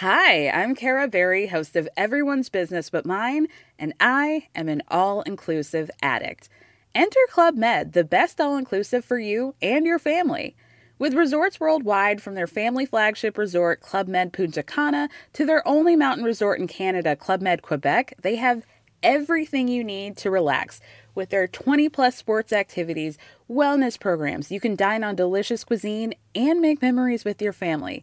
Hi, I'm Kara Berry, host of Everyone's Business But Mine, and I am an all-inclusive addict. Enter Club Med, the best all-inclusive for you and your family. With resorts worldwide, from their family flagship resort, Club Med Punta Cana, to their only mountain resort in Canada, Club Med Quebec, they have everything you need to relax. With their 20-plus sports activities, wellness programs, you can dine on delicious cuisine and make memories with your family.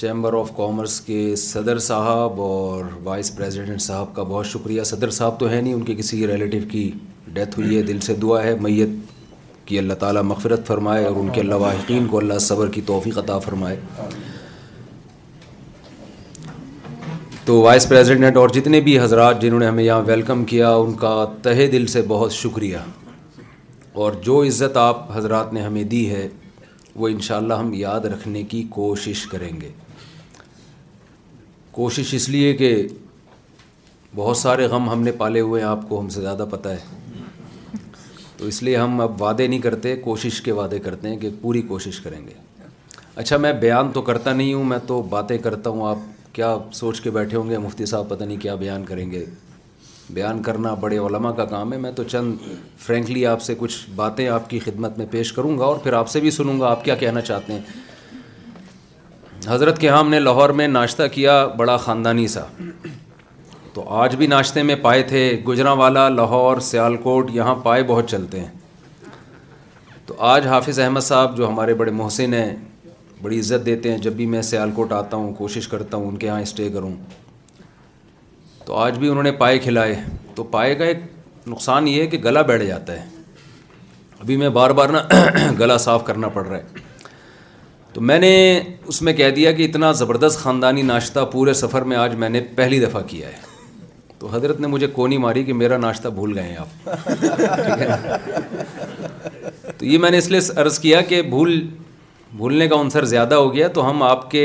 Chamber of commerce کے صدر صاحب اور vice president صاحب کا بہت شکریہ صدر صاحب تو ہے نہیں ان کے کسی ریلیٹیو کی ڈیتھ ہوئی ہے دل سے دعا ہے میت کی اللہ تعالیٰ مغفرت فرمائے اور ان کے اللہ واحقین کو اللہ صبر کی توفیق عطا فرمائے تو وائس پریزیڈنٹ اور جتنے بھی حضرات جنہوں نے ہمیں یہاں ویلکم کیا ان کا تہے دل سے بہت شکریہ اور جو عزت آپ حضرات نے ہمیں دی ہے وہ انشاءاللہ ہم یاد رکھنے کی کوشش کریں گے کوشش اس لیے کہ بہت سارے غم ہم نے پالے ہوئے ہیں آپ کو ہم سے زیادہ پتہ ہے تو اس لیے ہم اب وعدے نہیں کرتے کوشش کے وعدے کرتے ہیں کہ پوری کوشش کریں گے اچھا میں بیان تو کرتا نہیں ہوں میں تو باتیں کرتا ہوں آپ کیا سوچ کے بیٹھے ہوں گے مفتی صاحب پتہ نہیں کیا بیان کریں گے بیان کرنا بڑے علماء کا کام ہے میں تو چند فرینکلی آپ سے کچھ باتیں آپ کی خدمت میں پیش کروں گا اور پھر آپ سے بھی سنوں گا آپ کیا کہنا چاہتے ہیں حضرت کے ہاں ہم نے لاہور میں ناشتہ کیا بڑا خاندانی سا تو آج بھی ناشتے میں پائے تھے گجراں والا لاہور سیالکوٹ یہاں پائے بہت چلتے ہیں تو آج حافظ احمد صاحب جو ہمارے بڑے محسن ہیں بڑی عزت دیتے ہیں جب بھی میں سیالکوٹ آتا ہوں کوشش کرتا ہوں ان کے یہاں اسٹے کروں تو آج بھی انہوں نے پائے کھلائے تو پائے کا ایک نقصان یہ ہے کہ گلا بیٹھ جاتا ہے ابھی میں بار بار نا گلا صاف کرنا پڑ رہا ہے تو میں نے اس میں کہہ دیا کہ اتنا زبردست خاندانی ناشتہ پورے سفر میں آج میں نے پہلی دفعہ کیا ہے تو حضرت نے مجھے کونی ماری کہ میرا ناشتہ بھول گئے ہیں آپ تو یہ میں نے اس لیے عرض کیا کہ بھول بھولنے کا عنصر زیادہ ہو گیا تو ہم آپ کے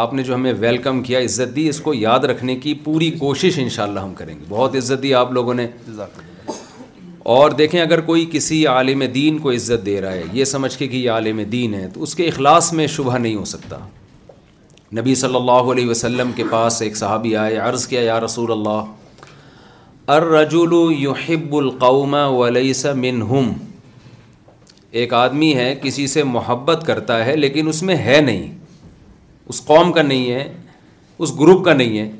آپ نے جو ہمیں ویلکم کیا عزت دی اس کو یاد رکھنے کی پوری کوشش انشاءاللہ ہم کریں گے بہت عزت دی آپ لوگوں نے اور دیکھیں اگر کوئی کسی عالم دین کو عزت دے رہا ہے یہ سمجھ کے کہ یہ عالم دین ہے تو اس کے اخلاص میں شبہ نہیں ہو سکتا نبی صلی اللہ علیہ وسلم کے پاس ایک صحابی آئے عرض کیا یا رسول اللہ الرجل یحب القوم ولیس منہم ایک آدمی ہے کسی سے محبت کرتا ہے لیکن اس میں ہے نہیں اس قوم کا نہیں ہے اس گروپ کا نہیں ہے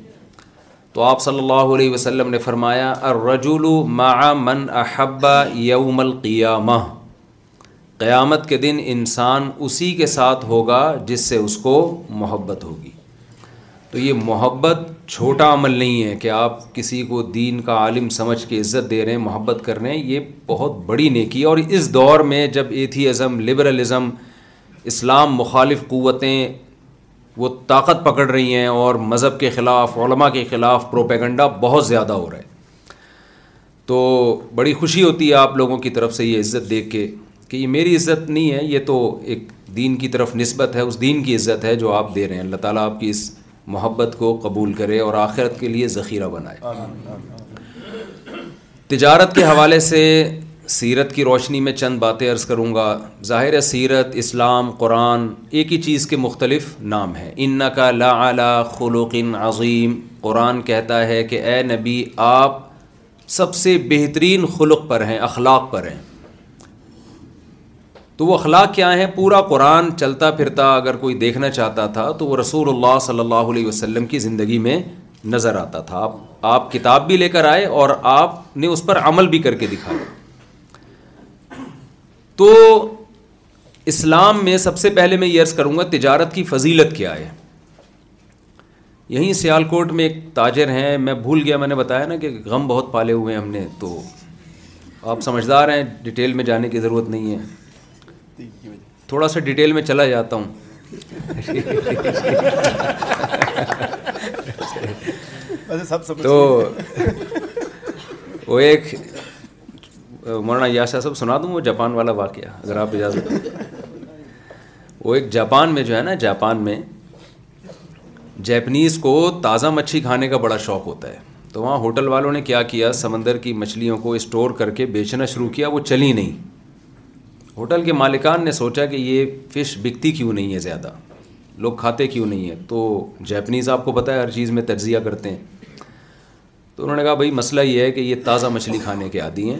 تو آپ صلی اللہ علیہ وسلم نے فرمایا الرجل مع من احب یوم القیامہ قیامت کے دن انسان اسی کے ساتھ ہوگا جس سے اس کو محبت ہوگی تو یہ محبت چھوٹا عمل نہیں ہے کہ آپ کسی کو دین کا عالم سمجھ کے عزت دے رہے ہیں محبت کر رہے ہیں یہ بہت بڑی نیکی ہے اور اس دور میں جب ایتھیزم لبرلزم اسلام مخالف قوتیں وہ طاقت پکڑ رہی ہیں اور مذہب کے خلاف علماء کے خلاف پروپیگنڈا بہت زیادہ ہو رہا ہے تو بڑی خوشی ہوتی ہے آپ لوگوں کی طرف سے یہ عزت دیکھ کے کہ یہ میری عزت نہیں ہے یہ تو ایک دین کی طرف نسبت ہے اس دین کی عزت ہے جو آپ دے رہے ہیں اللہ تعالیٰ آپ کی اس محبت کو قبول کرے اور آخرت کے لیے ذخیرہ بنائے تجارت کے حوالے سے سیرت کی روشنی میں چند باتیں عرض کروں گا ظاہر ہے سیرت اسلام قرآن ایک ہی چیز کے مختلف نام ہیں ان کا لا اعلیٰ خلوقن عظیم قرآن کہتا ہے کہ اے نبی آپ سب سے بہترین خلق پر ہیں اخلاق پر ہیں تو وہ اخلاق کیا ہیں پورا قرآن چلتا پھرتا اگر کوئی دیکھنا چاہتا تھا تو وہ رسول اللہ صلی اللہ علیہ وسلم کی زندگی میں نظر آتا تھا آپ آپ کتاب بھی لے کر آئے اور آپ نے اس پر عمل بھی کر کے دکھایا تو اسلام میں سب سے پہلے میں یہ عرض کروں گا تجارت کی فضیلت کیا ہے یہیں سیال کوٹ میں ایک تاجر ہیں میں بھول گیا میں نے بتایا نا کہ غم بہت پالے ہوئے ہیں ہم نے تو آپ سمجھدار ہیں ڈیٹیل میں جانے کی ضرورت نہیں ہے تھوڑا سا ڈیٹیل میں چلا جاتا ہوں اچھا، تو وہ ایک مولانا یاسا صاحب سنا دوں وہ جاپان والا واقعہ اگر آپ اجازت وہ ایک جاپان میں جو ہے نا جاپان میں جیپنیز کو تازہ مچھلی کھانے کا بڑا شوق ہوتا ہے تو وہاں ہوٹل والوں نے کیا کیا سمندر کی مچھلیوں کو اسٹور کر کے بیچنا شروع کیا وہ چلی نہیں ہوٹل کے مالکان نے سوچا کہ یہ فش بکتی کیوں نہیں ہے زیادہ لوگ کھاتے کیوں نہیں ہے تو جیپنیز آپ کو پتا ہے ہر چیز میں تجزیہ کرتے ہیں تو انہوں نے کہا بھائی مسئلہ یہ ہے کہ یہ تازہ مچھلی کھانے کے عادی ہیں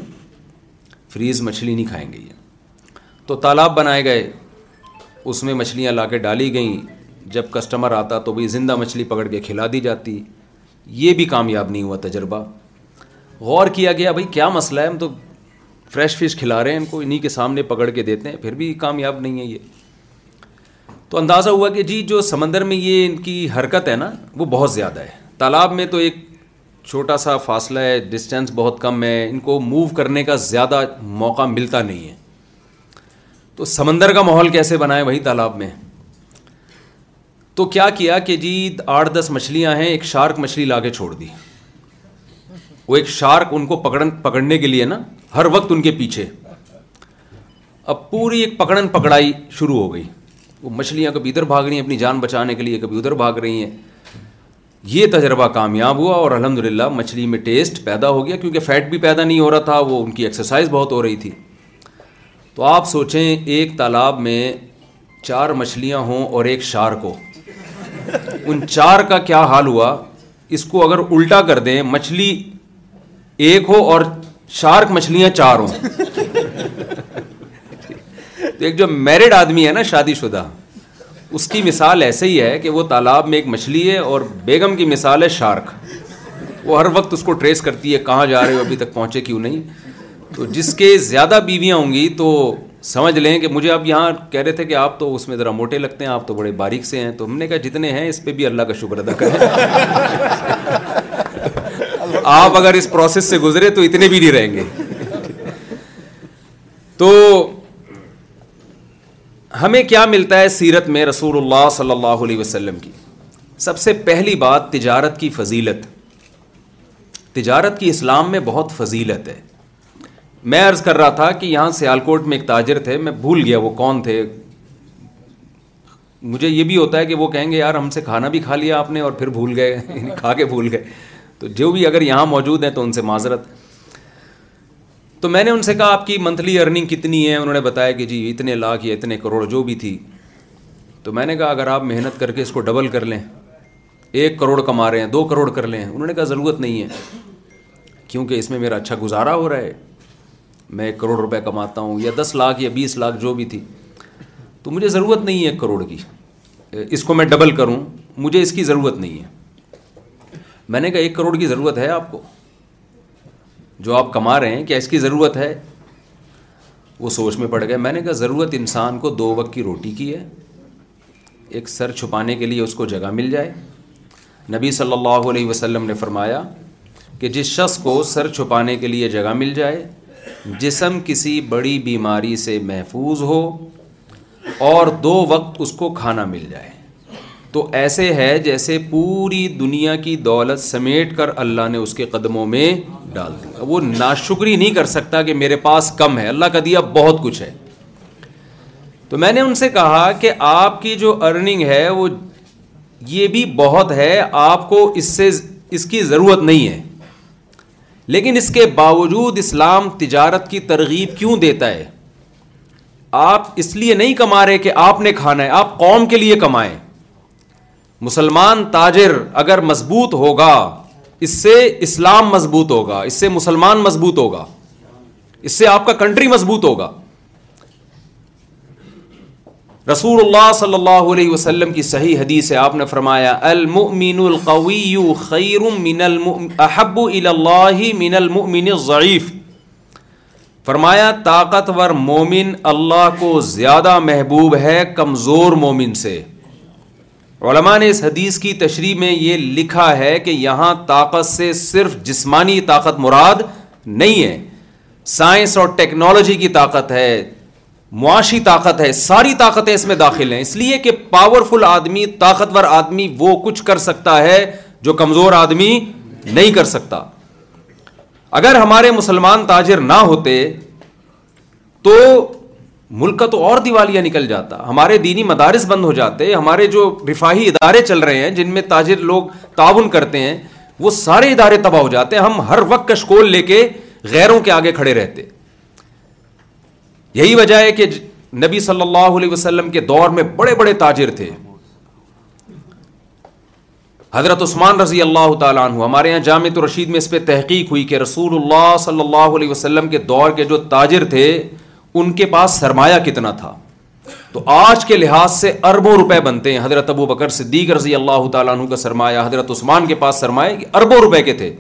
فریز مچھلی نہیں کھائیں گے یہ تو تالاب بنائے گئے اس میں مچھلیاں لا کے ڈالی گئیں جب کسٹمر آتا تو بھائی زندہ مچھلی پکڑ کے کھلا دی جاتی یہ بھی کامیاب نہیں ہوا تجربہ غور کیا گیا بھائی کیا مسئلہ ہے ہم تو فریش فش کھلا رہے ہیں ان کو انہیں کے سامنے پکڑ کے دیتے ہیں پھر بھی کامیاب نہیں ہے یہ تو اندازہ ہوا کہ جی جو سمندر میں یہ ان کی حرکت ہے نا وہ بہت زیادہ ہے تالاب میں تو ایک چھوٹا سا فاصلہ ہے ڈسٹینس بہت کم ہے ان کو موو کرنے کا زیادہ موقع ملتا نہیں ہے تو سمندر کا ماحول کیسے بنائے وہی تالاب میں تو کیا کیا کہ جی آٹھ دس مچھلیاں ہیں ایک شارک مچھلی لا کے چھوڑ دی وہ ایک شارک ان کو پکڑن پکڑنے کے لیے نا ہر وقت ان کے پیچھے اب پوری ایک پکڑن پکڑائی شروع ہو گئی وہ مچھلیاں کبھی ادھر بھاگ رہی ہیں اپنی جان بچانے کے لیے کبھی ادھر بھاگ رہی ہیں یہ تجربہ کامیاب ہوا اور الحمد للہ مچھلی میں ٹیسٹ پیدا ہو گیا کیونکہ فیٹ بھی پیدا نہیں ہو رہا تھا وہ ان کی ایکسرسائز بہت ہو رہی تھی تو آپ سوچیں ایک تالاب میں چار مچھلیاں ہوں اور ایک شارک ہو ان چار کا کیا حال ہوا اس کو اگر الٹا کر دیں مچھلی ایک ہو اور شارک مچھلیاں چار ہوں تو ایک جو میرڈ آدمی ہے نا شادی شدہ اس کی مثال ایسے ہی ہے کہ وہ تالاب میں ایک مچھلی ہے اور بیگم کی مثال ہے شارک وہ ہر وقت اس کو ٹریس کرتی ہے کہاں جا رہے ہو ابھی تک پہنچے کیوں نہیں تو جس کے زیادہ بیویاں ہوں گی تو سمجھ لیں کہ مجھے آپ یہاں کہہ رہے تھے کہ آپ تو اس میں ذرا موٹے لگتے ہیں آپ تو بڑے باریک سے ہیں تو ہم نے کہا جتنے ہیں اس پہ بھی اللہ کا شکر ادا کرے آپ اگر اس پروسیس سے گزرے تو اتنے بھی نہیں رہیں گے تو ہمیں کیا ملتا ہے سیرت میں رسول اللہ صلی اللہ علیہ وسلم کی سب سے پہلی بات تجارت کی فضیلت تجارت کی اسلام میں بہت فضیلت ہے میں عرض کر رہا تھا کہ یہاں سیالکوٹ میں ایک تاجر تھے میں بھول گیا وہ کون تھے مجھے یہ بھی ہوتا ہے کہ وہ کہیں گے یار ہم سے کھانا بھی کھا لیا آپ نے اور پھر بھول گئے کھا کے بھول گئے تو جو بھی اگر یہاں موجود ہیں تو ان سے معذرت تو میں نے ان سے کہا آپ کی منتھلی ارننگ کتنی ہے انہوں نے بتایا کہ جی اتنے لاکھ یا اتنے کروڑ جو بھی تھی تو میں نے کہا اگر آپ محنت کر کے اس کو ڈبل کر لیں ایک کروڑ کما رہے ہیں دو کروڑ کر لیں انہوں نے کہا ضرورت نہیں ہے کیونکہ اس میں میرا اچھا گزارا ہو رہا ہے میں ایک کروڑ روپے کماتا ہوں یا دس لاکھ یا بیس لاکھ جو بھی تھی تو مجھے ضرورت نہیں ہے ایک کروڑ کی اس کو میں ڈبل کروں مجھے اس کی ضرورت نہیں ہے میں نے کہا ایک کروڑ کی ضرورت ہے آپ کو جو آپ کما رہے ہیں کہ اس کی ضرورت ہے وہ سوچ میں پڑ گئے میں نے کہا ضرورت انسان کو دو وقت کی روٹی کی ہے ایک سر چھپانے کے لیے اس کو جگہ مل جائے نبی صلی اللہ علیہ وسلم نے فرمایا کہ جس شخص کو سر چھپانے کے لیے جگہ مل جائے جسم کسی بڑی بیماری سے محفوظ ہو اور دو وقت اس کو کھانا مل جائے تو ایسے ہے جیسے پوری دنیا کی دولت سمیٹ کر اللہ نے اس کے قدموں میں ڈال دیا وہ ناشکری نہیں کر سکتا کہ میرے پاس کم ہے اللہ کا دیا بہت کچھ ہے تو میں نے ان سے کہا کہ آپ کی جو ارننگ ہے وہ یہ بھی بہت ہے آپ کو اس سے اس کی ضرورت نہیں ہے لیکن اس کے باوجود اسلام تجارت کی ترغیب کیوں دیتا ہے آپ اس لیے نہیں کما رہے کہ آپ نے کھانا ہے آپ قوم کے لیے کمائیں مسلمان تاجر اگر مضبوط ہوگا اس سے اسلام مضبوط ہوگا اس سے مسلمان مضبوط ہوگا اس سے آپ کا کنٹری مضبوط ہوگا رسول اللہ صلی اللہ علیہ وسلم کی صحیح حدیث سے آپ نے فرمایا المؤمن القوی خیر من احب اللہ من المؤمن الضعیف فرمایا طاقتور مومن اللہ کو زیادہ محبوب ہے کمزور مومن سے علماء نے اس حدیث کی تشریح میں یہ لکھا ہے کہ یہاں طاقت سے صرف جسمانی طاقت مراد نہیں ہے سائنس اور ٹیکنالوجی کی طاقت ہے معاشی طاقت ہے ساری طاقتیں اس میں داخل ہیں اس لیے کہ پاورفل آدمی طاقتور آدمی وہ کچھ کر سکتا ہے جو کمزور آدمی نہیں کر سکتا اگر ہمارے مسلمان تاجر نہ ہوتے تو ملک کا تو اور دیوالیاں نکل جاتا ہمارے دینی مدارس بند ہو جاتے ہمارے جو رفاہی ادارے چل رہے ہیں جن میں تاجر لوگ تعاون کرتے ہیں وہ سارے ادارے تباہ ہو جاتے ہیں ہم ہر وقت کشکول لے کے غیروں کے آگے کھڑے رہتے یہی وجہ ہے کہ نبی صلی اللہ علیہ وسلم کے دور میں بڑے بڑے تاجر تھے حضرت عثمان رضی اللہ تعالیٰ عنہ ہمارے یہاں جامعت رشید میں اس پہ تحقیق ہوئی کہ رسول اللہ صلی اللہ علیہ وسلم کے دور کے جو تاجر تھے ان کے پاس سرمایہ کتنا تھا تو آج کے لحاظ سے اربوں روپے بنتے ہیں حضرت ابو بکر رضی اللہ تعالیٰ عنہ کا سرمایہ حضرت عثمان کے پاس سرمایہ اربوں روپے کے تھے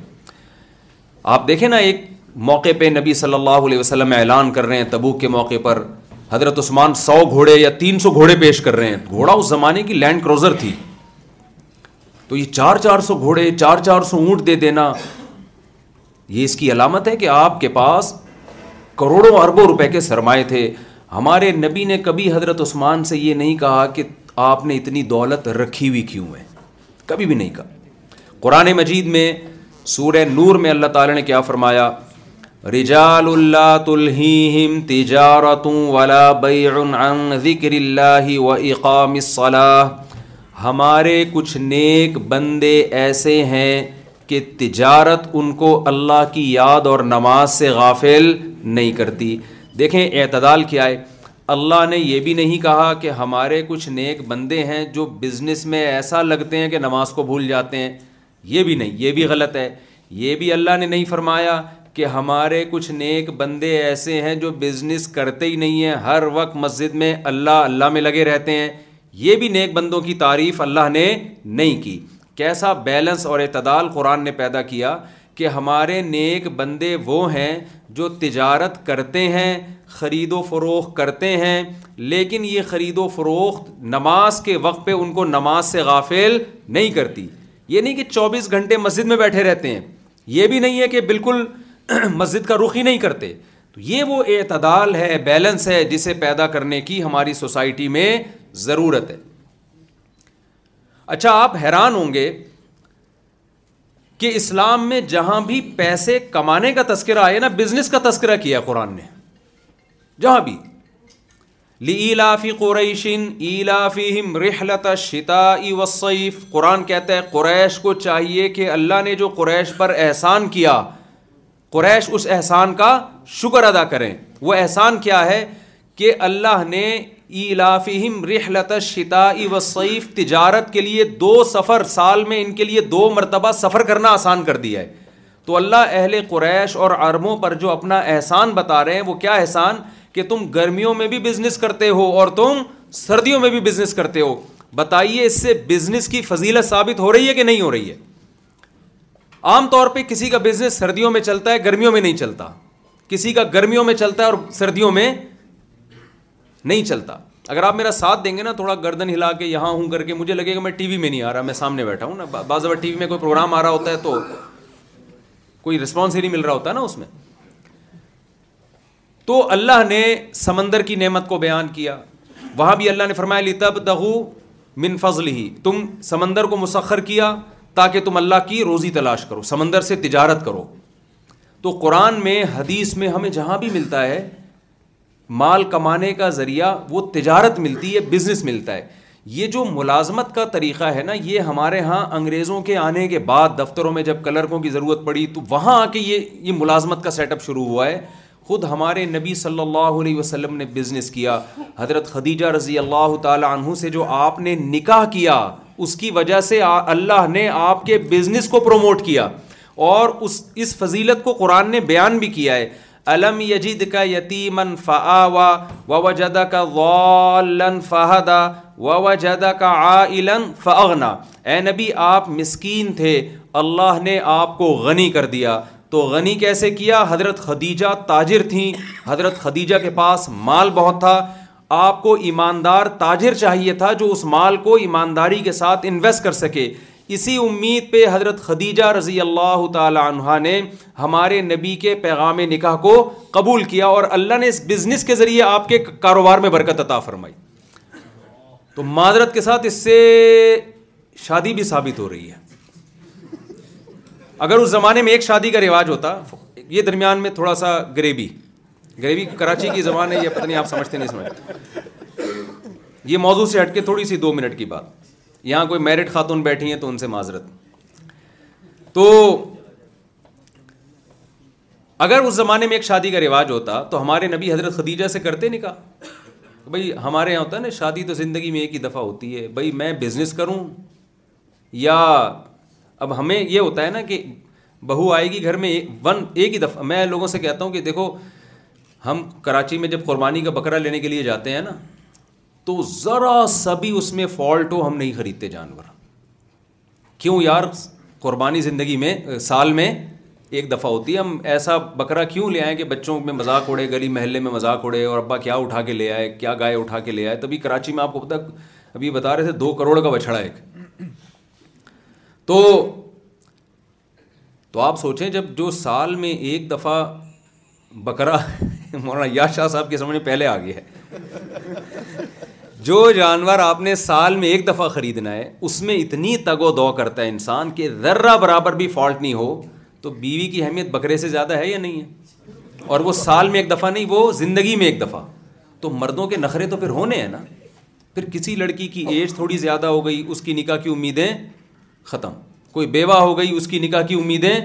آپ دیکھیں نا ایک موقع پہ نبی صلی اللہ علیہ وسلم اعلان کر رہے ہیں تبو کے موقع پر حضرت عثمان سو گھوڑے یا تین سو گھوڑے پیش کر رہے ہیں گھوڑا اس زمانے کی لینڈ کروزر تھی تو یہ چار چار سو گھوڑے چار چار سو اونٹ دے دینا یہ اس کی علامت ہے کہ آپ کے پاس کروڑوں اربوں روپے کے سرمائے تھے ہمارے نبی نے کبھی حضرت عثمان سے یہ نہیں کہا کہ آپ نے اتنی دولت رکھی ہوئی کیوں ہے کبھی بھی نہیں کہا قرآن مجید میں سورہ نور میں اللہ تعالی نے کیا فرمایا رجال اللہ تجارت عن ذکر اللہ و اقام الصلاح ہمارے کچھ نیک بندے ایسے ہیں کہ تجارت ان کو اللہ کی یاد اور نماز سے غافل نہیں کرتی دیکھیں اعتدال کیا ہے اللہ نے یہ بھی نہیں کہا کہ ہمارے کچھ نیک بندے ہیں جو بزنس میں ایسا لگتے ہیں کہ نماز کو بھول جاتے ہیں یہ بھی نہیں یہ بھی غلط ہے یہ بھی اللہ نے نہیں فرمایا کہ ہمارے کچھ نیک بندے ایسے ہیں جو بزنس کرتے ہی نہیں ہیں ہر وقت مسجد میں اللہ اللہ میں لگے رہتے ہیں یہ بھی نیک بندوں کی تعریف اللہ نے نہیں کی کیسا بیلنس اور اعتدال قرآن نے پیدا کیا کہ ہمارے نیک بندے وہ ہیں جو تجارت کرتے ہیں خرید و فروغ کرتے ہیں لیکن یہ خرید و فروخت نماز کے وقت پہ ان کو نماز سے غافل نہیں کرتی یہ نہیں کہ چوبیس گھنٹے مسجد میں بیٹھے رہتے ہیں یہ بھی نہیں ہے کہ بالکل مسجد کا رخ ہی نہیں کرتے تو یہ وہ اعتدال ہے بیلنس ہے جسے پیدا کرنے کی ہماری سوسائٹی میں ضرورت ہے اچھا آپ حیران ہوں گے کہ اسلام میں جہاں بھی پیسے کمانے کا تذکرہ آئے نا بزنس کا تذکرہ کیا قرآن نے جہاں بھی لیلا فی قریشن ایلا فیم رحلت شتا وصیف قرآن کہتا ہے قریش کو چاہیے کہ اللہ نے جو قریش پر احسان کیا قریش اس احسان کا شکر ادا کریں وہ احسان کیا ہے کہ اللہ نے ایلافہم رحلت الشتاء والصیف تجارت کے لیے دو سفر سال میں ان کے لیے دو مرتبہ سفر کرنا آسان کر دیا ہے تو اللہ اہل قریش اور عربوں پر جو اپنا احسان بتا رہے ہیں وہ کیا احسان کہ تم گرمیوں میں بھی بزنس کرتے ہو اور تم سردیوں میں بھی بزنس کرتے ہو بتائیے اس سے بزنس کی فضیلت ثابت ہو رہی ہے کہ نہیں ہو رہی ہے عام طور پہ کسی کا بزنس سردیوں میں چلتا ہے گرمیوں میں نہیں چلتا کسی کا گرمیوں میں چلتا ہے اور سردیوں میں نہیں چلتا اگر آپ میرا ساتھ دیں گے نا تھوڑا گردن ہلا کے یہاں ہوں کر کے مجھے لگے گا میں ٹی وی میں نہیں آ رہا میں سامنے بیٹھا ہوں نا بعض اب ٹی وی میں کوئی پروگرام آ رہا ہوتا ہے تو کوئی رسپانس ہی نہیں مل رہا ہوتا نا اس میں تو اللہ نے سمندر کی نعمت کو بیان کیا وہاں بھی اللہ نے فرمایا لی تب دہو من فضل ہی تم سمندر کو مسخر کیا تاکہ تم اللہ کی روزی تلاش کرو سمندر سے تجارت کرو تو قرآن میں حدیث میں ہمیں جہاں بھی ملتا ہے مال کمانے کا ذریعہ وہ تجارت ملتی ہے بزنس ملتا ہے یہ جو ملازمت کا طریقہ ہے نا یہ ہمارے ہاں انگریزوں کے آنے کے بعد دفتروں میں جب کلرکوں کی ضرورت پڑی تو وہاں آ کے یہ یہ ملازمت کا سیٹ اپ شروع ہوا ہے خود ہمارے نبی صلی اللہ علیہ وسلم نے بزنس کیا حضرت خدیجہ رضی اللہ تعالیٰ عنہ سے جو آپ نے نکاح کیا اس کی وجہ سے اللہ نے آپ کے بزنس کو پروموٹ کیا اور اس اس فضیلت کو قرآن نے بیان بھی کیا ہے علم یجد کا یتیمن فعو و و جد کا غلن فہدا و و کا آلن فعنا اے نبی آپ مسکین تھے اللہ نے آپ کو غنی کر دیا تو غنی کیسے کیا حضرت خدیجہ تاجر تھیں حضرت خدیجہ کے پاس مال بہت تھا آپ کو ایماندار تاجر چاہیے تھا جو اس مال کو ایمانداری کے ساتھ انویسٹ کر سکے اسی امید پہ حضرت خدیجہ رضی اللہ تعالی عنہ نے ہمارے نبی کے پیغام نکاح کو قبول کیا اور اللہ نے اس بزنس کے ذریعے آپ کے کاروبار میں برکت عطا فرمائی تو معذرت کے ساتھ اس سے شادی بھی ثابت ہو رہی ہے اگر اس زمانے میں ایک شادی کا رواج ہوتا یہ درمیان میں تھوڑا سا گریبی گریبی کراچی کی زبان ہے یہ پتہ نہیں آپ سمجھتے نہیں سمجھتے یہ موضوع سے ہٹ کے تھوڑی سی دو منٹ کی بات یہاں کوئی میرٹ خاتون بیٹھی ہیں تو ان سے معذرت تو اگر اس زمانے میں ایک شادی کا رواج ہوتا تو ہمارے نبی حضرت خدیجہ سے کرتے نہیں کہا بھائی ہمارے یہاں ہوتا ہے نا شادی تو زندگی میں ایک ہی دفعہ ہوتی ہے بھائی میں بزنس کروں یا اب ہمیں یہ ہوتا ہے نا کہ بہو آئے گی گھر میں ون ایک ہی دفعہ میں لوگوں سے کہتا ہوں کہ دیکھو ہم کراچی میں جب قربانی کا بکرا لینے کے لیے جاتے ہیں نا تو ذرا سا بھی اس میں فالٹ ہو ہم نہیں خریدتے جانور کیوں یار قربانی زندگی میں سال میں ایک دفعہ ہوتی ہے ہم ایسا بکرا کیوں لے آئیں کہ بچوں میں مذاق اڑے گلی محلے میں مذاق اڑے اور ابا کیا اٹھا کے لے آئے کیا گائے اٹھا کے لے آئے تبھی کراچی میں آپ کو پتا ابھی بتا رہے تھے دو کروڑ کا بچھڑا ایک تو تو آپ سوچیں جب جو سال میں ایک دفعہ بکرا مولانا یا شاہ صاحب کے سمجھ میں پہلے آ گیا ہے جو جانور آپ نے سال میں ایک دفعہ خریدنا ہے اس میں اتنی تگ و دو کرتا ہے انسان کہ ذرہ برابر بھی فالٹ نہیں ہو تو بیوی کی اہمیت بکرے سے زیادہ ہے یا نہیں ہے اور وہ سال میں ایک دفعہ نہیں وہ زندگی میں ایک دفعہ تو مردوں کے نخرے تو پھر ہونے ہیں نا پھر کسی لڑکی کی ایج تھوڑی زیادہ ہو گئی اس کی نکاح کی امیدیں ختم کوئی بیوہ ہو گئی اس کی نکاح کی امیدیں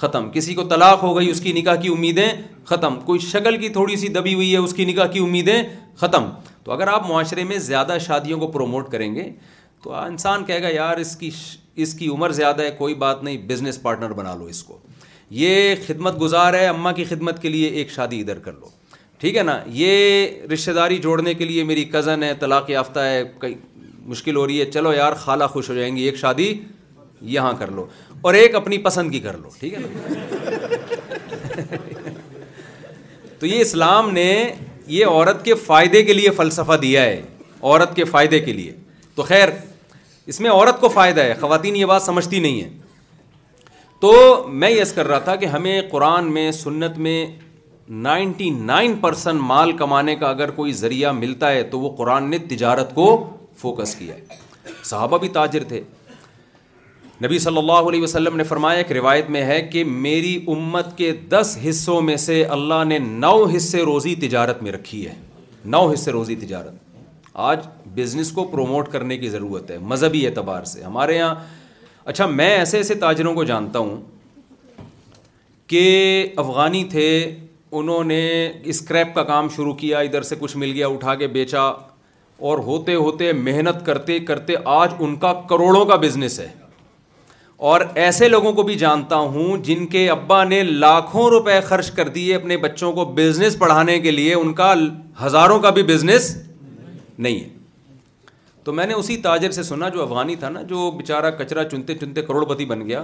ختم کسی کو طلاق ہو گئی اس کی نکاح کی امیدیں ختم کوئی شکل کی تھوڑی سی دبی ہوئی ہے اس کی نکاح کی امیدیں ختم تو اگر آپ معاشرے میں زیادہ شادیوں کو پروموٹ کریں گے تو انسان کہے گا یار اس کی اس کی عمر زیادہ ہے کوئی بات نہیں بزنس پارٹنر بنا لو اس کو یہ خدمت گزار ہے اماں کی خدمت کے لیے ایک شادی ادھر کر لو ٹھیک ہے نا یہ رشتہ داری جوڑنے کے لیے میری کزن ہے طلاق یافتہ ہے کئی مشکل ہو رہی ہے چلو یار خالہ خوش ہو جائیں گی ایک شادی یہاں کر لو اور ایک اپنی پسند کی کر لو ٹھیک ہے نا تو یہ اسلام نے یہ عورت کے فائدے کے لیے فلسفہ دیا ہے عورت کے فائدے کے لیے تو خیر اس میں عورت کو فائدہ ہے خواتین یہ بات سمجھتی نہیں ہے تو میں یس کر رہا تھا کہ ہمیں قرآن میں سنت میں نائنٹی نائن پرسن مال کمانے کا اگر کوئی ذریعہ ملتا ہے تو وہ قرآن نے تجارت کو فوکس کیا ہے صحابہ بھی تاجر تھے نبی صلی اللہ علیہ وسلم نے فرمایا ایک روایت میں ہے کہ میری امت کے دس حصوں میں سے اللہ نے نو حصے روزی تجارت میں رکھی ہے نو حصے روزی تجارت آج بزنس کو پروموٹ کرنے کی ضرورت ہے مذہبی اعتبار سے ہمارے یہاں اچھا میں ایسے ایسے تاجروں کو جانتا ہوں کہ افغانی تھے انہوں نے اسکریپ کا کام شروع کیا ادھر سے کچھ مل گیا اٹھا کے بیچا اور ہوتے ہوتے محنت کرتے کرتے آج ان کا کروڑوں کا بزنس ہے اور ایسے لوگوں کو بھی جانتا ہوں جن کے ابا نے لاکھوں روپے خرچ کر دیے اپنے بچوں کو بزنس پڑھانے کے لیے ان کا ہزاروں کا بھی بزنس نہیں ہے تو میں نے اسی تاجر سے سنا جو افغانی تھا نا جو بیچارہ کچرا چنتے چنتے کروڑ پتی بن گیا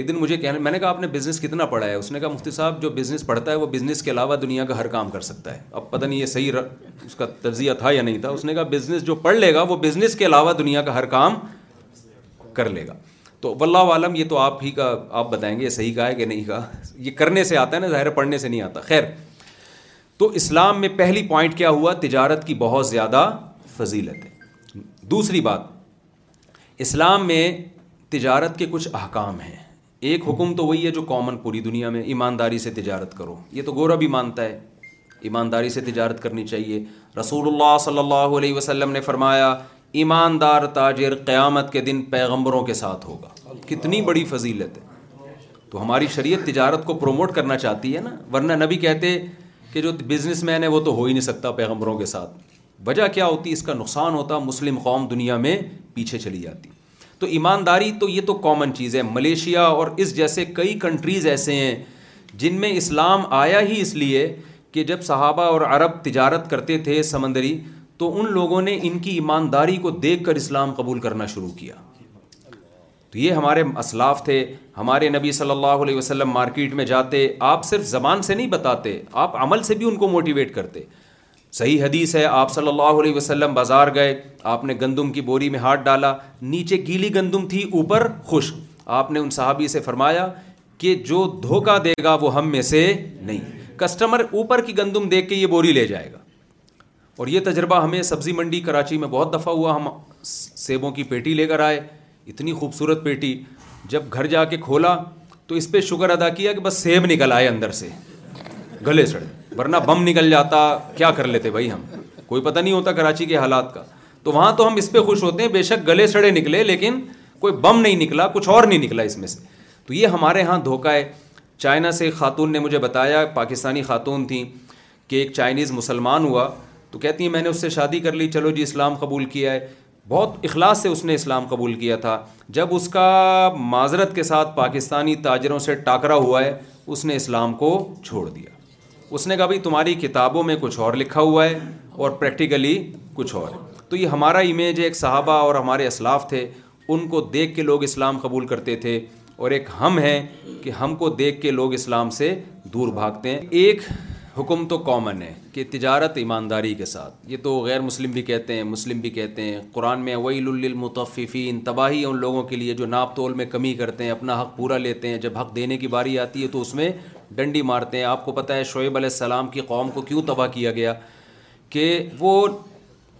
ایک دن مجھے کہنا میں نے کہا آپ نے بزنس کتنا پڑھا ہے اس نے کہا مفتی صاحب جو بزنس پڑھتا ہے وہ بزنس کے علاوہ دنیا کا ہر کام کر سکتا ہے اب پتہ نہیں یہ صحیح اس کا تجزیہ تھا یا نہیں تھا اس نے کہا بزنس جو پڑھ لے گا وہ بزنس کے علاوہ دنیا کا ہر کام کر لے گا تو واللہ عالم یہ تو آپ ہی کا آپ بتائیں گے صحیح کہا ہے کہ نہیں کہا یہ کرنے سے آتا ہے نا ظاہر پڑھنے سے نہیں آتا خیر تو اسلام میں پہلی پوائنٹ کیا ہوا تجارت کی بہت زیادہ فضیلت ہے دوسری بات اسلام میں تجارت کے کچھ احکام ہیں ایک حکم تو وہی ہے جو کامن پوری دنیا میں ایمانداری سے تجارت کرو یہ تو گورا بھی مانتا ہے ایمانداری سے تجارت کرنی چاہیے رسول اللہ صلی اللہ علیہ وسلم نے فرمایا ایماندار تاجر قیامت کے دن پیغمبروں کے ساتھ ہوگا کتنی بڑی فضیلت ہے تو ہماری شریعت تجارت کو پروموٹ کرنا چاہتی ہے نا ورنہ نبی کہتے کہ جو بزنس مین ہے وہ تو ہو ہی نہیں سکتا پیغمبروں کے ساتھ وجہ کیا ہوتی اس کا نقصان ہوتا مسلم قوم دنیا میں پیچھے چلی جاتی تو ایمانداری تو یہ تو کامن چیز ہے ملیشیا اور اس جیسے کئی کنٹریز ایسے ہیں جن میں اسلام آیا ہی اس لیے کہ جب صحابہ اور عرب تجارت کرتے تھے سمندری تو ان لوگوں نے ان کی ایمانداری کو دیکھ کر اسلام قبول کرنا شروع کیا تو یہ ہمارے اسلاف تھے ہمارے نبی صلی اللہ علیہ وسلم مارکیٹ میں جاتے آپ صرف زبان سے نہیں بتاتے آپ عمل سے بھی ان کو موٹیویٹ کرتے صحیح حدیث ہے آپ صلی اللہ علیہ وسلم بازار گئے آپ نے گندم کی بوری میں ہاتھ ڈالا نیچے گیلی گندم تھی اوپر خشک آپ نے ان صحابی سے فرمایا کہ جو دھوکہ دے گا وہ ہم میں سے نہیں کسٹمر اوپر کی گندم دیکھ کے یہ بوری لے جائے گا اور یہ تجربہ ہمیں سبزی منڈی کراچی میں بہت دفعہ ہوا ہم سیبوں کی پیٹی لے کر آئے اتنی خوبصورت پیٹی جب گھر جا کے کھولا تو اس پہ شکر ادا کیا کہ بس سیب نکل آئے اندر سے گلے سڑے ورنہ بم نکل جاتا کیا کر لیتے بھائی ہم کوئی پتہ نہیں ہوتا کراچی کے حالات کا تو وہاں تو ہم اس پہ خوش ہوتے ہیں بے شک گلے سڑے نکلے لیکن کوئی بم نہیں نکلا کچھ اور نہیں نکلا اس میں سے تو یہ ہمارے ہاں دھوکہ ہے چائنا سے خاتون نے مجھے بتایا پاکستانی خاتون تھیں کہ ایک چائنیز مسلمان ہوا تو کہتی ہیں میں نے اس سے شادی کر لی چلو جی اسلام قبول کیا ہے بہت اخلاص سے اس نے اسلام قبول کیا تھا جب اس کا معذرت کے ساتھ پاکستانی تاجروں سے ٹاکرا ہوا ہے اس نے اسلام کو چھوڑ دیا اس نے کہا بھائی تمہاری کتابوں میں کچھ اور لکھا ہوا ہے اور پریکٹیکلی کچھ اور تو یہ ہمارا امیج ایک صحابہ اور ہمارے اسلاف تھے ان کو دیکھ کے لوگ اسلام قبول کرتے تھے اور ایک ہم ہیں کہ ہم کو دیکھ کے لوگ اسلام سے دور بھاگتے ہیں ایک حکم تو کامن ہے کہ تجارت ایمانداری کے ساتھ یہ تو غیر مسلم بھی کہتے ہیں مسلم بھی کہتے ہیں قرآن میں ویل للمطففین تباہی ان لوگوں کے لیے جو ناپ تول میں کمی کرتے ہیں اپنا حق پورا لیتے ہیں جب حق دینے کی باری آتی ہے تو اس میں ڈنڈی مارتے ہیں آپ کو پتہ ہے شعیب علیہ السلام کی قوم کو کیوں تباہ کیا گیا کہ وہ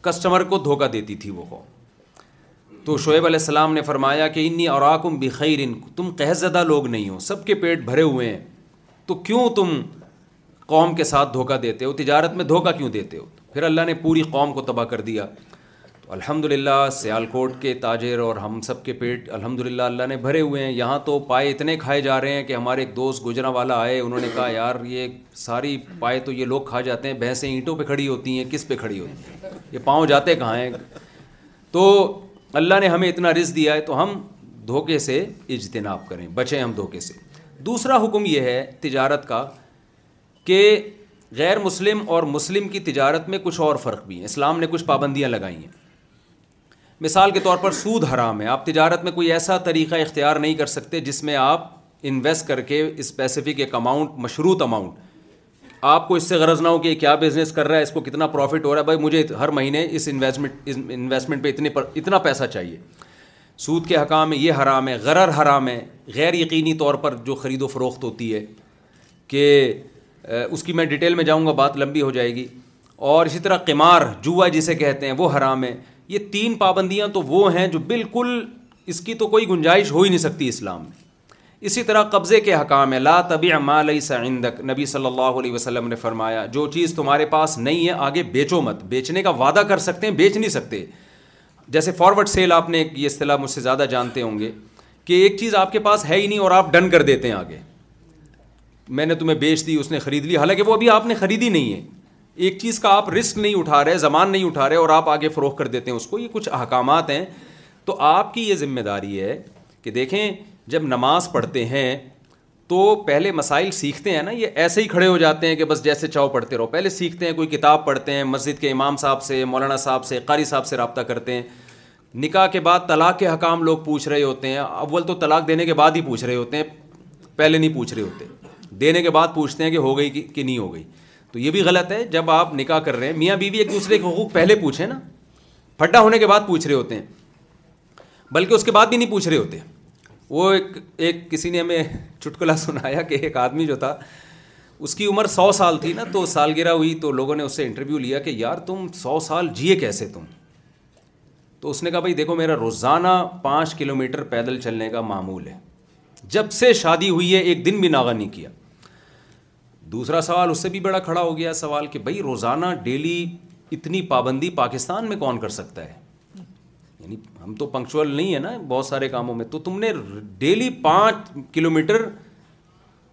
کسٹمر کو دھوکہ دیتی تھی وہ قوم تو شعیب علیہ السلام نے فرمایا کہ انی اوراکم بخیر تم قہ زدہ لوگ نہیں ہو سب کے پیٹ بھرے ہوئے ہیں تو کیوں تم قوم کے ساتھ دھوکہ دیتے ہو تجارت میں دھوکہ کیوں دیتے ہو پھر اللہ نے پوری قوم کو تباہ کر دیا تو الحمد للہ سیالکوٹ کے تاجر اور ہم سب کے پیٹ الحمد للہ اللہ نے بھرے ہوئے ہیں یہاں تو پائے اتنے کھائے جا رہے ہیں کہ ہمارے ایک دوست گجرا والا آئے انہوں نے کہا یار یہ ساری پائے تو یہ لوگ کھا جاتے ہیں بھینسیں اینٹوں پہ کھڑی ہوتی ہیں کس پہ کھڑی ہوتی ہیں یہ پاؤں جاتے کہاں ہیں تو اللہ نے ہمیں اتنا رزق دیا ہے تو ہم دھوکے سے اجتناب کریں بچیں ہم دھوکے سے دوسرا حکم یہ ہے تجارت کا کہ غیر مسلم اور مسلم کی تجارت میں کچھ اور فرق بھی ہیں اسلام نے کچھ پابندیاں لگائی ہیں مثال کے طور پر سود حرام ہے آپ تجارت میں کوئی ایسا طریقہ اختیار نہیں کر سکتے جس میں آپ انویسٹ کر کے اسپیسیفک ایک اماؤنٹ مشروط اماؤنٹ آپ کو اس سے غرض نہ ہو کہ کیا بزنس کر رہا ہے اس کو کتنا پروفٹ ہو رہا ہے بھائی مجھے ہر مہینے اس انویسٹمنٹ انویسٹمنٹ پہ اتنے پر اتنا پیسہ چاہیے سود کے حکام میں یہ حرام ہے غرر حرام ہے غیر یقینی طور پر جو خرید و فروخت ہوتی ہے کہ اس کی میں ڈیٹیل میں جاؤں گا بات لمبی ہو جائے گی اور اسی طرح قمار جوا جسے کہتے ہیں وہ حرام ہے یہ تین پابندیاں تو وہ ہیں جو بالکل اس کی تو کوئی گنجائش ہو ہی نہیں سکتی اسلام میں اسی طرح قبضے کے حکام ہے لا طبی مال سندک نبی صلی اللہ علیہ وسلم نے فرمایا جو چیز تمہارے پاس نہیں ہے آگے بیچو مت بیچنے کا وعدہ کر سکتے ہیں بیچ نہیں سکتے جیسے فارورڈ سیل آپ نے یہ اصطلاح مجھ سے زیادہ جانتے ہوں گے کہ ایک چیز آپ کے پاس ہے ہی نہیں اور آپ ڈن کر دیتے ہیں آگے میں نے تمہیں بیچ دی اس نے خرید لی حالانکہ وہ ابھی آپ نے خریدی نہیں ہے ایک چیز کا آپ رسک نہیں اٹھا رہے زمان نہیں اٹھا رہے اور آپ آگے فروغ کر دیتے ہیں اس کو یہ کچھ احکامات ہیں تو آپ کی یہ ذمہ داری ہے کہ دیکھیں جب نماز پڑھتے ہیں تو پہلے مسائل سیکھتے ہیں نا یہ ایسے ہی کھڑے ہو جاتے ہیں کہ بس جیسے چاہو پڑھتے رہو پہلے سیکھتے ہیں کوئی کتاب پڑھتے ہیں مسجد کے امام صاحب سے مولانا صاحب سے قاری صاحب سے رابطہ کرتے ہیں نکاح کے بعد طلاق کے حکام لوگ پوچھ رہے ہوتے ہیں اول تو طلاق دینے کے بعد ہی پوچھ رہے ہوتے ہیں پہلے نہیں پوچھ رہے ہوتے دینے کے بعد پوچھتے ہیں کہ ہو گئی کہ نہیں ہو گئی تو یہ بھی غلط ہے جب آپ نکاح کر رہے ہیں میاں بیوی ایک دوسرے کے حقوق پہلے پوچھیں نا پھڈا ہونے کے بعد پوچھ رہے ہوتے ہیں بلکہ اس کے بعد بھی نہیں پوچھ رہے ہوتے وہ ایک ایک کسی نے ہمیں چٹکلا سنایا کہ ایک آدمی جو تھا اس کی عمر سو سال تھی نا تو سالگرہ ہوئی تو لوگوں نے اس سے انٹرویو لیا کہ یار تم سو سال جیے کیسے تم تو اس نے کہا بھائی دیکھو میرا روزانہ پانچ کلو میٹر پیدل چلنے کا معمول ہے جب سے شادی ہوئی ہے ایک دن بھی ناغہ نہیں کیا دوسرا سوال اس سے بھی بڑا کھڑا ہو گیا سوال کہ بھائی روزانہ ڈیلی اتنی پابندی پاکستان میں کون کر سکتا ہے یعنی ہم تو پنکچوئل نہیں ہیں نا بہت سارے کاموں میں تو تم نے ڈیلی پانچ کلو میٹر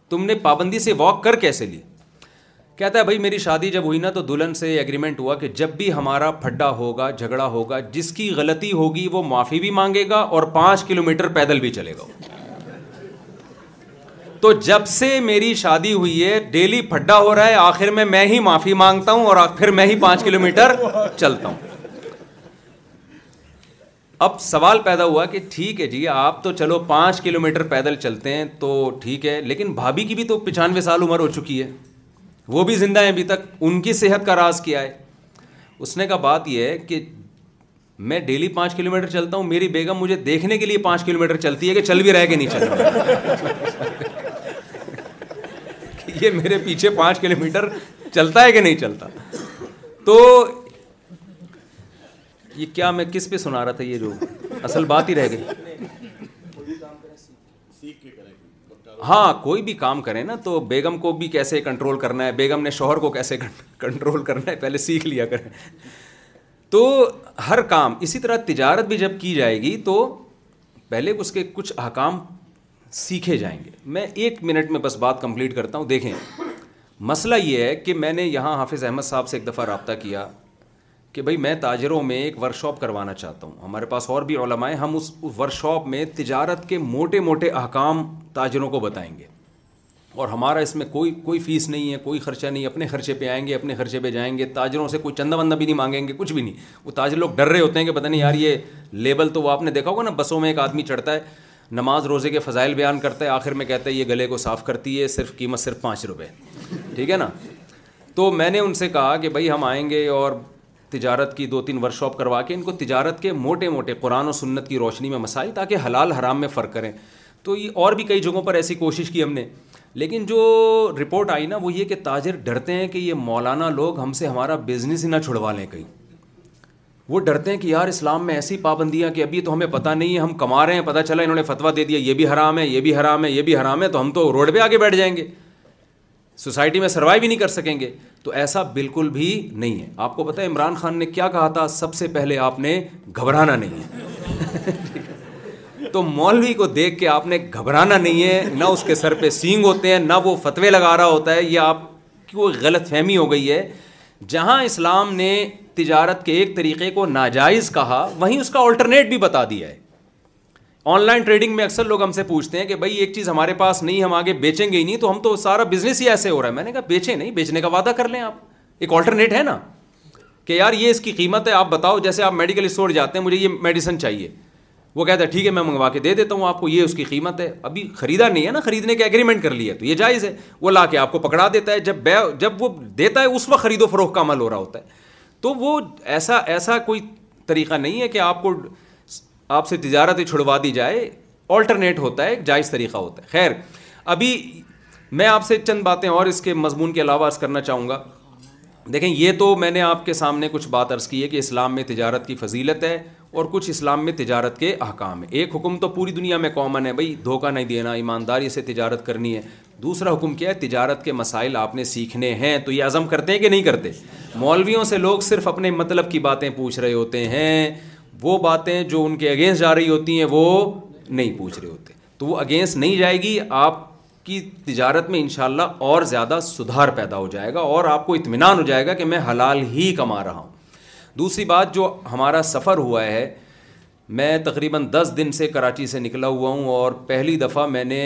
تم نے پابندی سے واک کر کیسے لی کہتا ہے بھائی میری شادی جب ہوئی نا تو دلہن سے ایگریمنٹ ہوا کہ جب بھی ہمارا پھڈا ہوگا جھگڑا ہوگا جس کی غلطی ہوگی وہ معافی بھی مانگے گا اور پانچ کلو میٹر پیدل بھی چلے گا تو جب سے میری شادی ہوئی ہے ڈیلی پھڈا ہو رہا ہے آخر میں میں ہی معافی مانگتا ہوں اور پھر میں ہی پانچ کلو میٹر چلتا ہوں اب سوال پیدا ہوا کہ ٹھیک ہے جی آپ تو چلو پانچ کلو میٹر پیدل چلتے ہیں تو ٹھیک ہے لیکن بھابھی کی بھی تو پچانوے سال عمر ہو چکی ہے وہ بھی زندہ ہیں ابھی تک ان کی صحت کا راز کیا ہے اس نے کا بات یہ ہے کہ میں ڈیلی پانچ کلو میٹر چلتا ہوں میری بیگم مجھے دیکھنے کے لیے پانچ کلو میٹر چلتی ہے کہ چل بھی رہے کہ نہیں چل رہا یہ میرے پیچھے پانچ کلو میٹر چلتا ہے کہ نہیں چلتا تو یہ کیا میں کس پہ سنا رہا تھا یہ جو اصل بات ہی رہ گئی ہاں کوئی بھی کام کرے نا تو بیگم کو بھی کیسے کنٹرول کرنا ہے بیگم نے شوہر کو کیسے کنٹرول کرنا ہے پہلے سیکھ لیا کریں تو ہر کام اسی طرح تجارت بھی جب کی جائے گی تو پہلے اس کے کچھ احکام سیکھے جائیں گے میں ایک منٹ میں بس بات کمپلیٹ کرتا ہوں دیکھیں مسئلہ یہ ہے کہ میں نے یہاں حافظ احمد صاحب سے ایک دفعہ رابطہ کیا کہ بھائی میں تاجروں میں ایک ورک شاپ کروانا چاہتا ہوں ہمارے پاس اور بھی علماء ہیں ہم اس ورک شاپ میں تجارت کے موٹے موٹے احکام تاجروں کو بتائیں گے اور ہمارا اس میں کوئی کوئی فیس نہیں ہے کوئی خرچہ نہیں اپنے خرچے پہ آئیں گے اپنے خرچے پہ جائیں گے تاجروں سے کوئی چندہ وندہ بھی نہیں مانگیں گے کچھ بھی نہیں وہ تاجر لوگ ڈر رہے ہوتے ہیں کہ پتہ نہیں یار یہ لیبل تو وہ آپ نے دیکھا ہوگا نا بسوں میں ایک آدمی چڑھتا ہے نماز روزے کے فضائل بیان کرتا ہے آخر میں کہتا ہے یہ گلے کو صاف کرتی ہے صرف قیمت صرف پانچ روپے ٹھیک ہے نا تو میں نے ان سے کہا کہ بھائی ہم آئیں گے اور تجارت کی دو تین ورک شاپ کروا کے ان کو تجارت کے موٹے موٹے قرآن و سنت کی روشنی میں مسائل تاکہ حلال حرام میں فرق کریں تو یہ اور بھی کئی جگہوں پر ایسی کوشش کی ہم نے لیکن جو رپورٹ آئی نا وہ یہ کہ تاجر ڈرتے ہیں کہ یہ مولانا لوگ ہم سے ہمارا بزنس ہی نہ چھڑوا لیں کہیں وہ ڈرتے ہیں کہ یار اسلام میں ایسی پابندیاں کہ ابھی تو ہمیں پتہ نہیں ہے ہم کما رہے ہیں پتہ چلا انہوں نے فتویٰ دے دیا یہ بھی حرام ہے یہ بھی حرام ہے یہ بھی حرام ہے تو ہم تو روڈ پہ آگے بیٹھ جائیں گے سوسائٹی میں سروائیو ہی نہیں کر سکیں گے تو ایسا بالکل بھی نہیں ہے آپ کو پتہ ہے عمران خان نے کیا کہا تھا سب سے پہلے آپ نے گھبرانا نہیں ہے تو مولوی کو دیکھ کے آپ نے گھبرانا نہیں ہے نہ اس کے سر پہ سینگ ہوتے ہیں نہ وہ فتوے لگا رہا ہوتا ہے یہ آپ کی کوئی غلط فہمی ہو گئی ہے جہاں اسلام نے تجارت کے ایک طریقے کو ناجائز کہا وہیں اس کا آلٹرنیٹ بھی بتا دیا ہے آن لائن ٹریڈنگ میں اکثر لوگ ہم سے پوچھتے ہیں کہ بھائی ایک چیز ہمارے پاس نہیں ہم آگے بیچیں گے ہی نہیں تو ہم تو سارا بزنس ہی ایسے ہو رہا ہے میں نے کہا بیچیں نہیں بیچنے کا وعدہ کر لیں آپ ایک آلٹرنیٹ ہے نا کہ یار یہ اس کی قیمت ہے آپ بتاؤ جیسے آپ میڈیکل اسٹور جاتے ہیں مجھے یہ میڈیسن چاہیے وہ کہتا ہے ٹھیک ہے میں منگوا کے دے دیتا ہوں آپ کو یہ اس کی قیمت ہے ابھی خریدا نہیں ہے نا خریدنے کے اگریمنٹ کر لیا تو یہ جائز ہے وہ لا کے آپ کو پکڑا دیتا ہے جب جب وہ دیتا ہے اس وقت خرید و فروخت کا عمل ہو رہا ہوتا ہے تو وہ ایسا ایسا کوئی طریقہ نہیں ہے کہ آپ کو آپ سے تجارت چھڑوا دی جائے آلٹرنیٹ ہوتا ہے ایک جائز طریقہ ہوتا ہے خیر ابھی میں آپ سے چند باتیں اور اس کے مضمون کے علاوہ عرض کرنا چاہوں گا دیکھیں یہ تو میں نے آپ کے سامنے کچھ بات عرض کی ہے کہ اسلام میں تجارت کی فضیلت ہے اور کچھ اسلام میں تجارت کے احکام ہیں ایک حکم تو پوری دنیا میں کامن ہے بھائی دھوکہ نہیں دینا ایمانداری سے تجارت کرنی ہے دوسرا حکم کیا ہے تجارت کے مسائل آپ نے سیکھنے ہیں تو یہ عزم کرتے ہیں کہ نہیں کرتے مولویوں سے لوگ صرف اپنے مطلب کی باتیں پوچھ رہے ہوتے ہیں وہ باتیں جو ان کے اگینسٹ جا رہی ہوتی ہیں وہ نہیں پوچھ رہے ہوتے تو وہ اگینسٹ نہیں جائے گی آپ کی تجارت میں انشاءاللہ اور زیادہ سدھار پیدا ہو جائے گا اور آپ کو اطمینان ہو جائے گا کہ میں حلال ہی کما رہا ہوں دوسری بات جو ہمارا سفر ہوا ہے میں تقریباً دس دن سے کراچی سے نکلا ہوا ہوں اور پہلی دفعہ میں نے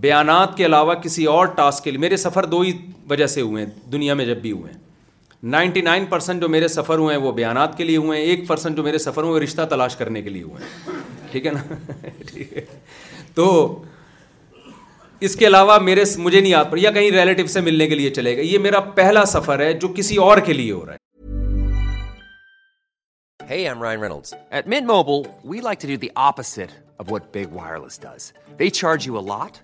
بیانات کے علاوہ کسی اور ٹاسک کے لیے میرے سفر دو ہی وجہ سے ہوئے ہیں دنیا میں جب بھی ہوئے ہیں نائنٹی نائن پرسینٹ جو میرے سفر ہوئے ہیں وہ بیانات کے لیے ہوئے ہیں ایک پرسینٹ جو میرے سفر ہوئے وہ رشتہ تلاش کرنے کے لیے ہوئے ہیں ٹھیک ہے نا ٹھیک ہے تو اس کے علاوہ میرے مجھے نہیں یاد پڑ یا کہیں ریلیٹو سے ملنے کے لیے چلے گا یہ میرا پہلا سفر ہے جو کسی اور کے لیے ہو رہا ہے ہے I'm Ryan Reynolds at Mint mobile we like to do the opposite of what big wireless does they charge you a lot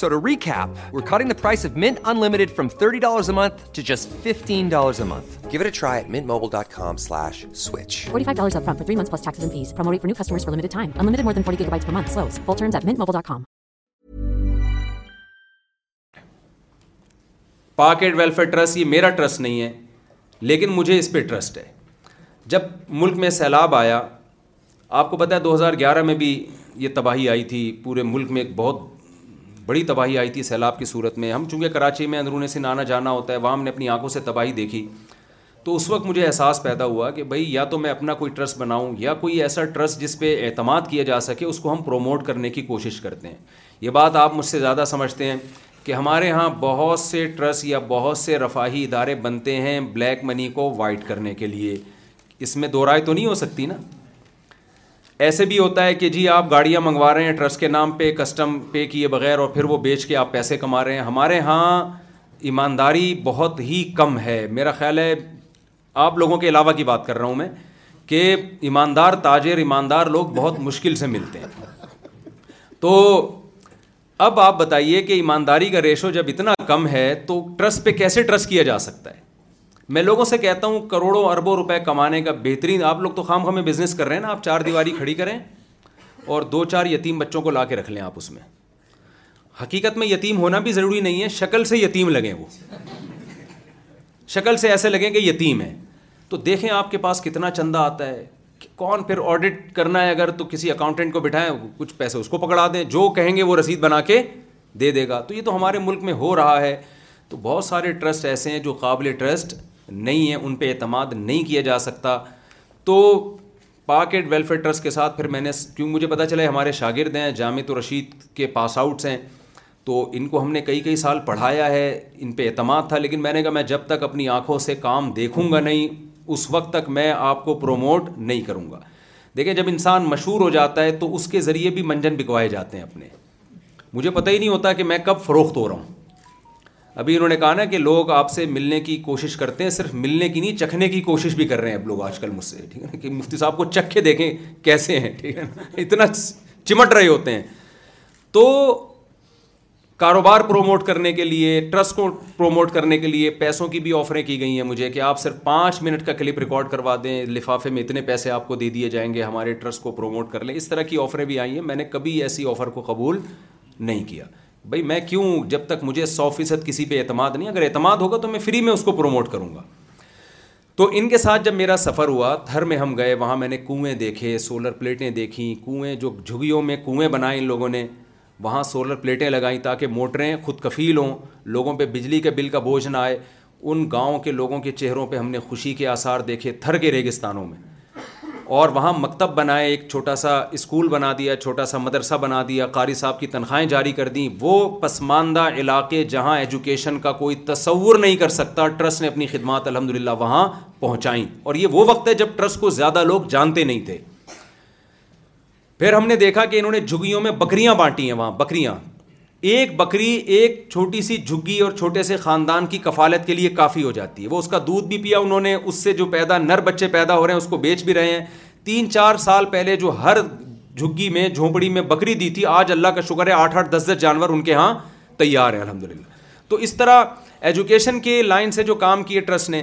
پارکٹ welfare trust یہ میرا ٹرسٹ نہیں ہے لیکن مجھے اس پہ ٹرسٹ ہے جب ملک میں سیلاب آیا آپ کو پتا دو ہزار گیارہ میں بھی یہ تباہی آئی تھی پورے ملک میں بڑی تباہی آئی تھی سیلاب کی صورت میں ہم چونکہ کراچی میں اندرونے سے نانا جانا ہوتا ہے وہاں ہم نے اپنی آنکھوں سے تباہی دیکھی تو اس وقت مجھے احساس پیدا ہوا کہ بھائی یا تو میں اپنا کوئی ٹرس بناؤں یا کوئی ایسا ٹرسٹ جس پہ اعتماد کیا جا سکے اس کو ہم پروموٹ کرنے کی کوشش کرتے ہیں یہ بات آپ مجھ سے زیادہ سمجھتے ہیں کہ ہمارے ہاں بہت سے ٹرسٹ یا بہت سے رفاہی ادارے بنتے ہیں بلیک منی کو وائٹ کرنے کے لیے اس میں دو رائے تو نہیں ہو سکتی نا ایسے بھی ہوتا ہے کہ جی آپ گاڑیاں منگوا رہے ہیں ٹرسٹ کے نام پہ کسٹم پے کیے بغیر اور پھر وہ بیچ کے آپ پیسے کما رہے ہیں ہمارے ہاں ایمانداری بہت ہی کم ہے میرا خیال ہے آپ لوگوں کے علاوہ کی بات کر رہا ہوں میں کہ ایماندار تاجر ایماندار لوگ بہت مشکل سے ملتے ہیں تو اب آپ بتائیے کہ ایمانداری کا ریشو جب اتنا کم ہے تو ٹرسٹ پہ کیسے ٹرسٹ کیا جا سکتا ہے میں لوگوں سے کہتا ہوں کروڑوں اربوں روپے کمانے کا بہترین آپ لوگ تو خام خام میں بزنس کر رہے ہیں نا آپ چار دیواری کھڑی کریں اور دو چار یتیم بچوں کو لا کے رکھ لیں آپ اس میں حقیقت میں یتیم ہونا بھی ضروری نہیں ہے شکل سے یتیم لگیں وہ شکل سے ایسے لگیں کہ یتیم ہے تو دیکھیں آپ کے پاس کتنا چندہ آتا ہے کون پھر آڈٹ کرنا ہے اگر تو کسی اکاؤنٹنٹ کو بٹھائیں کچھ پیسے اس کو پکڑا دیں جو کہیں گے وہ رسید بنا کے دے دے گا تو یہ تو ہمارے ملک میں ہو رہا ہے تو بہت سارے ٹرسٹ ایسے ہیں جو قابل ٹرسٹ نہیں ہیں ان پہ اعتماد نہیں کیا جا سکتا تو پاکٹ ویلفیئر ٹرسٹ کے ساتھ پھر میں نے کیوں مجھے پتا چلا ہمارے شاگرد ہیں و رشید کے پاس آؤٹس ہیں تو ان کو ہم نے کئی کئی سال پڑھایا ہے ان پہ اعتماد تھا لیکن میں نے کہا میں جب تک اپنی آنکھوں سے کام دیکھوں گا نہیں اس وقت تک میں آپ کو پروموٹ نہیں کروں گا دیکھیں جب انسان مشہور ہو جاتا ہے تو اس کے ذریعے بھی منجن بکوائے جاتے ہیں اپنے مجھے پتہ ہی نہیں ہوتا کہ میں کب فروخت ہو رہا ہوں ابھی انہوں نے کہا نا کہ لوگ آپ سے ملنے کی کوشش کرتے ہیں صرف ملنے کی نہیں چکھنے کی کوشش بھی کر رہے ہیں اب لوگ آج کل مجھ سے ٹھیک ہے نا کہ مفتی صاحب کو چکھے دیکھیں کیسے ہیں ٹھیک ہے نا اتنا چمٹ رہے ہوتے ہیں تو کاروبار پروموٹ کرنے کے لیے ٹرسٹ کو پروموٹ کرنے کے لیے پیسوں کی بھی آفریں کی گئی ہیں مجھے کہ آپ صرف پانچ منٹ کا کلپ ریکارڈ کروا دیں لفافے میں اتنے پیسے آپ کو دے دیے جائیں گے ہمارے ٹرسٹ کو پروموٹ کر لیں اس طرح کی آفریں بھی آئی ہیں میں نے کبھی ایسی آفر کو قبول نہیں کیا بھائی میں کیوں جب تک مجھے سو فیصد کسی پہ اعتماد نہیں اگر اعتماد ہوگا تو میں فری میں اس کو پروموٹ کروں گا تو ان کے ساتھ جب میرا سفر ہوا تھر میں ہم گئے وہاں میں نے کنویں دیکھے سولر پلیٹیں دیکھیں کنویں جو جھگیوں میں کنویں بنائے ان لوگوں نے وہاں سولر پلیٹیں لگائیں تاکہ موٹریں خود کفیل ہوں لوگوں پہ بجلی کے بل کا بوجھ نہ آئے ان گاؤں کے لوگوں کے چہروں پہ ہم نے خوشی کے آثار دیکھے تھر کے ریگستانوں میں اور وہاں مکتب بنائے ایک چھوٹا سا اسکول بنا دیا چھوٹا سا مدرسہ بنا دیا قاری صاحب کی تنخواہیں جاری کر دیں وہ پسماندہ علاقے جہاں ایجوکیشن کا کوئی تصور نہیں کر سکتا ٹرسٹ نے اپنی خدمات الحمد للہ وہاں پہنچائیں اور یہ وہ وقت ہے جب ٹرسٹ کو زیادہ لوگ جانتے نہیں تھے پھر ہم نے دیکھا کہ انہوں نے جھگیوں میں بکریاں بانٹی ہیں وہاں بکریاں ایک بکری ایک چھوٹی سی جھگی اور چھوٹے سے خاندان کی کفالت کے لیے کافی ہو جاتی ہے وہ اس کا دودھ بھی پیا انہوں نے اس سے جو پیدا نر بچے پیدا ہو رہے ہیں اس کو بیچ بھی رہے ہیں تین چار سال پہلے جو ہر جھگی میں جھونپڑی میں بکری دی تھی آج اللہ کا شکر ہے آٹھ آٹھ دس دس جانور ان کے ہاں تیار ہیں الحمد للہ تو اس طرح ایجوکیشن کے لائن سے جو کام کیے ٹرسٹ نے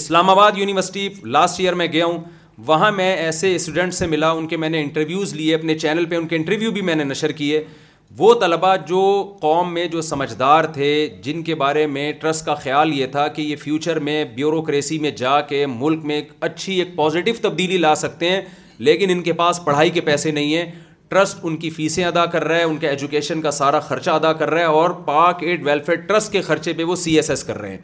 اسلام آباد یونیورسٹی لاسٹ ایئر میں گیا ہوں وہاں میں ایسے اسٹوڈنٹ سے ملا ان کے میں نے انٹرویوز لیے اپنے چینل پہ ان کے انٹرویو بھی میں نے نشر کیے وہ طلباء جو قوم میں جو سمجھدار تھے جن کے بارے میں ٹرسٹ کا خیال یہ تھا کہ یہ فیوچر میں بیوروکریسی میں جا کے ملک میں ایک اچھی ایک پازیٹیو تبدیلی لا سکتے ہیں لیکن ان کے پاس پڑھائی کے پیسے نہیں ہیں ٹرسٹ ان کی فیسیں ادا کر رہا ہے ان کے ایجوکیشن کا سارا خرچہ ادا کر رہا ہے اور پاک ایڈ ویلفیئر ٹرسٹ کے خرچے پہ وہ سی ایس ایس کر رہے ہیں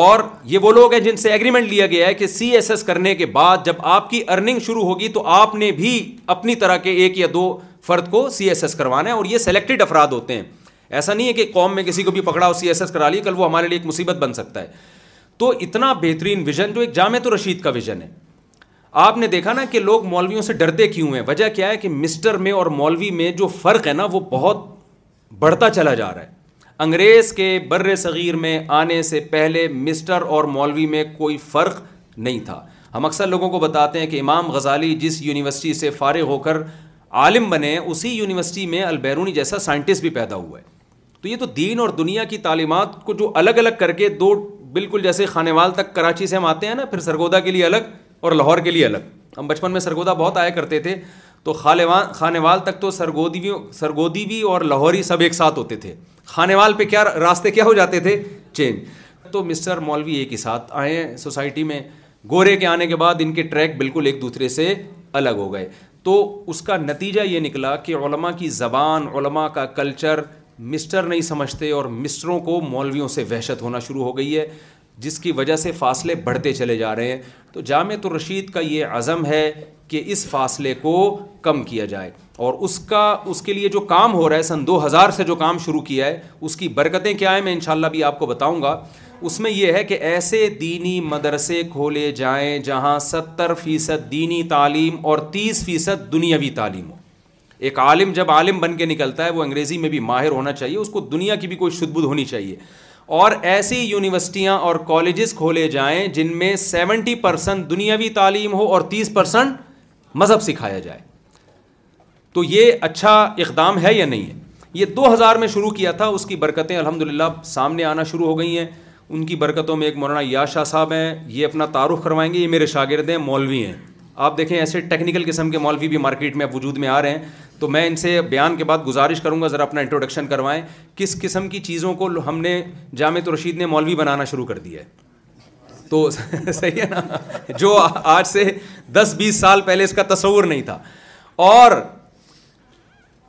اور یہ وہ لوگ ہیں جن سے ایگریمنٹ لیا گیا ہے کہ سی ایس ایس کرنے کے بعد جب آپ کی ارننگ شروع ہوگی تو آپ نے بھی اپنی طرح کے ایک یا دو فرد کو سی ایس ایس کروانا ہے اور یہ سلیکٹڈ افراد ہوتے ہیں ایسا نہیں ہے کہ قوم میں کسی کو بھی پکڑا اور سی ایس ایس کرا لیے کل وہ ہمارے لیے ایک مصیبت بن سکتا ہے تو اتنا بہترین ویژن جو ایک جامع تو رشید کا ویژن ہے آپ نے دیکھا نا کہ لوگ مولویوں سے ڈرتے کیوں ہیں وجہ کیا ہے کہ مسٹر میں اور مولوی میں جو فرق ہے نا وہ بہت بڑھتا چلا جا رہا ہے انگریز کے بر صغیر میں آنے سے پہلے مسٹر اور مولوی میں کوئی فرق نہیں تھا ہم اکثر لوگوں کو بتاتے ہیں کہ امام غزالی جس یونیورسٹی سے فارغ ہو کر عالم بنے اسی یونیورسٹی میں البیرونی جیسا سائنٹسٹ بھی پیدا ہوا ہے تو یہ تو دین اور دنیا کی تعلیمات کو جو الگ الگ کر کے دو بالکل جیسے خانے وال تک کراچی سے ہم آتے ہیں نا پھر سرگودا کے لیے الگ اور لاہور کے لیے الگ ہم بچپن میں سرگودا بہت آیا کرتے تھے تو خانے وال تک تو سرگودی سرگودیوی اور لاہوری سب ایک ساتھ ہوتے تھے خانے وال پہ کیا راستے کیا ہو جاتے تھے چینج تو مسٹر مولوی ایک ہی ساتھ آئے سوسائٹی میں گورے کے آنے کے بعد ان کے ٹریک بالکل ایک دوسرے سے الگ ہو گئے تو اس کا نتیجہ یہ نکلا کہ علماء کی زبان علماء کا کلچر مسٹر نہیں سمجھتے اور مسٹروں کو مولویوں سے وحشت ہونا شروع ہو گئی ہے جس کی وجہ سے فاصلے بڑھتے چلے جا رہے ہیں تو جامعۃ الرشید کا یہ عزم ہے کہ اس فاصلے کو کم کیا جائے اور اس کا اس کے لیے جو کام ہو رہا ہے سن دو ہزار سے جو کام شروع کیا ہے اس کی برکتیں کیا ہیں میں انشاءاللہ بھی آپ کو بتاؤں گا اس میں یہ ہے کہ ایسے دینی مدرسے کھولے جائیں جہاں ستر فیصد دینی تعلیم اور تیس فیصد دنیاوی تعلیم ہو ایک عالم جب عالم بن کے نکلتا ہے وہ انگریزی میں بھی ماہر ہونا چاہیے اس کو دنیا کی بھی کوئی شدبد ہونی چاہیے اور ایسی یونیورسٹیاں اور کالجز کھولے جائیں جن میں سیونٹی پرسنٹ دنیاوی تعلیم ہو اور تیس پرسنٹ مذہب سکھایا جائے تو یہ اچھا اقدام ہے یا نہیں ہے یہ دو ہزار میں شروع کیا تھا اس کی برکتیں الحمد للہ سامنے آنا شروع ہو گئی ہیں ان کی برکتوں میں ایک مولانا یا شاہ صاحب ہیں یہ اپنا تعارف کروائیں گے یہ میرے شاگرد ہیں مولوی ہیں آپ دیکھیں ایسے ٹیکنیکل قسم کے مولوی بھی مارکیٹ میں وجود میں آ رہے ہیں تو میں ان سے بیان کے بعد گزارش کروں گا ذرا اپنا انٹروڈکشن کروائیں کس قسم کی چیزوں کو ہم نے جامع رشید نے مولوی بنانا شروع کر دیا ہے تو صحیح ہے نا جو آج سے دس بیس سال پہلے اس کا تصور نہیں تھا اور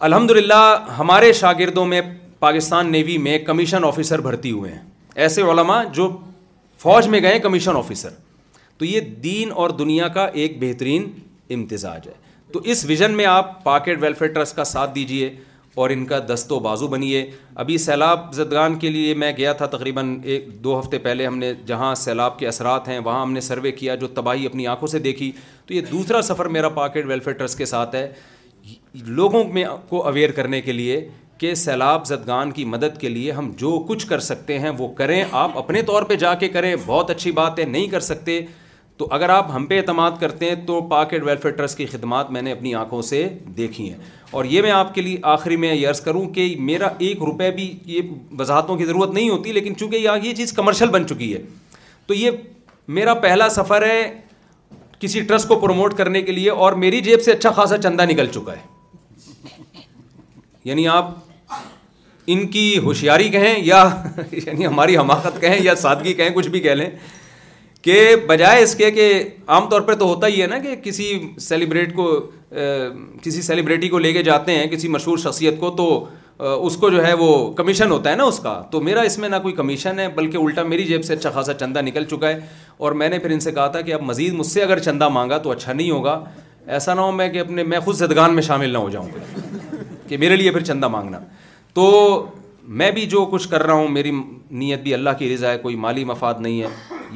الحمد للہ ہمارے شاگردوں میں پاکستان نیوی میں کمیشن آفیسر بھرتی ہوئے ہیں ایسے علماء جو فوج میں گئے کمیشن آفیسر تو یہ دین اور دنیا کا ایک بہترین امتزاج ہے تو اس ویژن میں آپ پاکٹ ویلفیئر ٹرسٹ کا ساتھ دیجیے اور ان کا دست و بازو بنیے ابھی سیلاب زدگان کے لیے میں گیا تھا تقریباً ایک دو ہفتے پہلے ہم نے جہاں سیلاب کے اثرات ہیں وہاں ہم نے سروے کیا جو تباہی اپنی آنکھوں سے دیکھی تو یہ دوسرا سفر میرا پاکٹ ویلفیئر ٹرسٹ کے ساتھ ہے لوگوں میں کو اویئر کرنے کے لیے کہ سیلاب زدگان کی مدد کے لیے ہم جو کچھ کر سکتے ہیں وہ کریں آپ اپنے طور پہ جا کے کریں بہت اچھی بات ہے نہیں کر سکتے تو اگر آپ ہم پہ اعتماد کرتے ہیں تو پاکٹ ویلفیئر ٹرسٹ کی خدمات میں نے اپنی آنکھوں سے دیکھی ہیں اور یہ میں آپ کے لیے آخری میں یہ عرض کروں کہ میرا ایک روپے بھی یہ وضاحتوں کی ضرورت نہیں ہوتی لیکن چونکہ یہاں یہ چیز کمرشل بن چکی ہے تو یہ میرا پہلا سفر ہے کسی ٹرسٹ کو پروموٹ کرنے کے لیے اور میری جیب سے اچھا خاصا چندہ نکل چکا ہے یعنی آپ ان کی ہوشیاری کہیں یا یعنی ہماری حماقت کہیں یا سادگی کہیں کچھ بھی کہہ لیں کہ بجائے اس کے کہ عام طور پہ تو ہوتا ہی ہے نا کہ کسی سیلیبریٹ کو کسی سیلیبریٹی کو لے کے جاتے ہیں کسی مشہور شخصیت کو تو اس کو جو ہے وہ کمیشن ہوتا ہے نا اس کا تو میرا اس میں نہ کوئی کمیشن ہے بلکہ الٹا میری جیب سے اچھا خاصا چندہ نکل چکا ہے اور میں نے پھر ان سے کہا تھا کہ اب مزید مجھ سے اگر چندہ مانگا تو اچھا نہیں ہوگا ایسا نہ ہو میں کہ اپنے میں خود زدگان میں شامل نہ ہو جاؤں کہ میرے لیے پھر چندہ مانگنا تو میں بھی جو کچھ کر رہا ہوں میری نیت بھی اللہ کی رضا ہے کوئی مالی مفاد نہیں ہے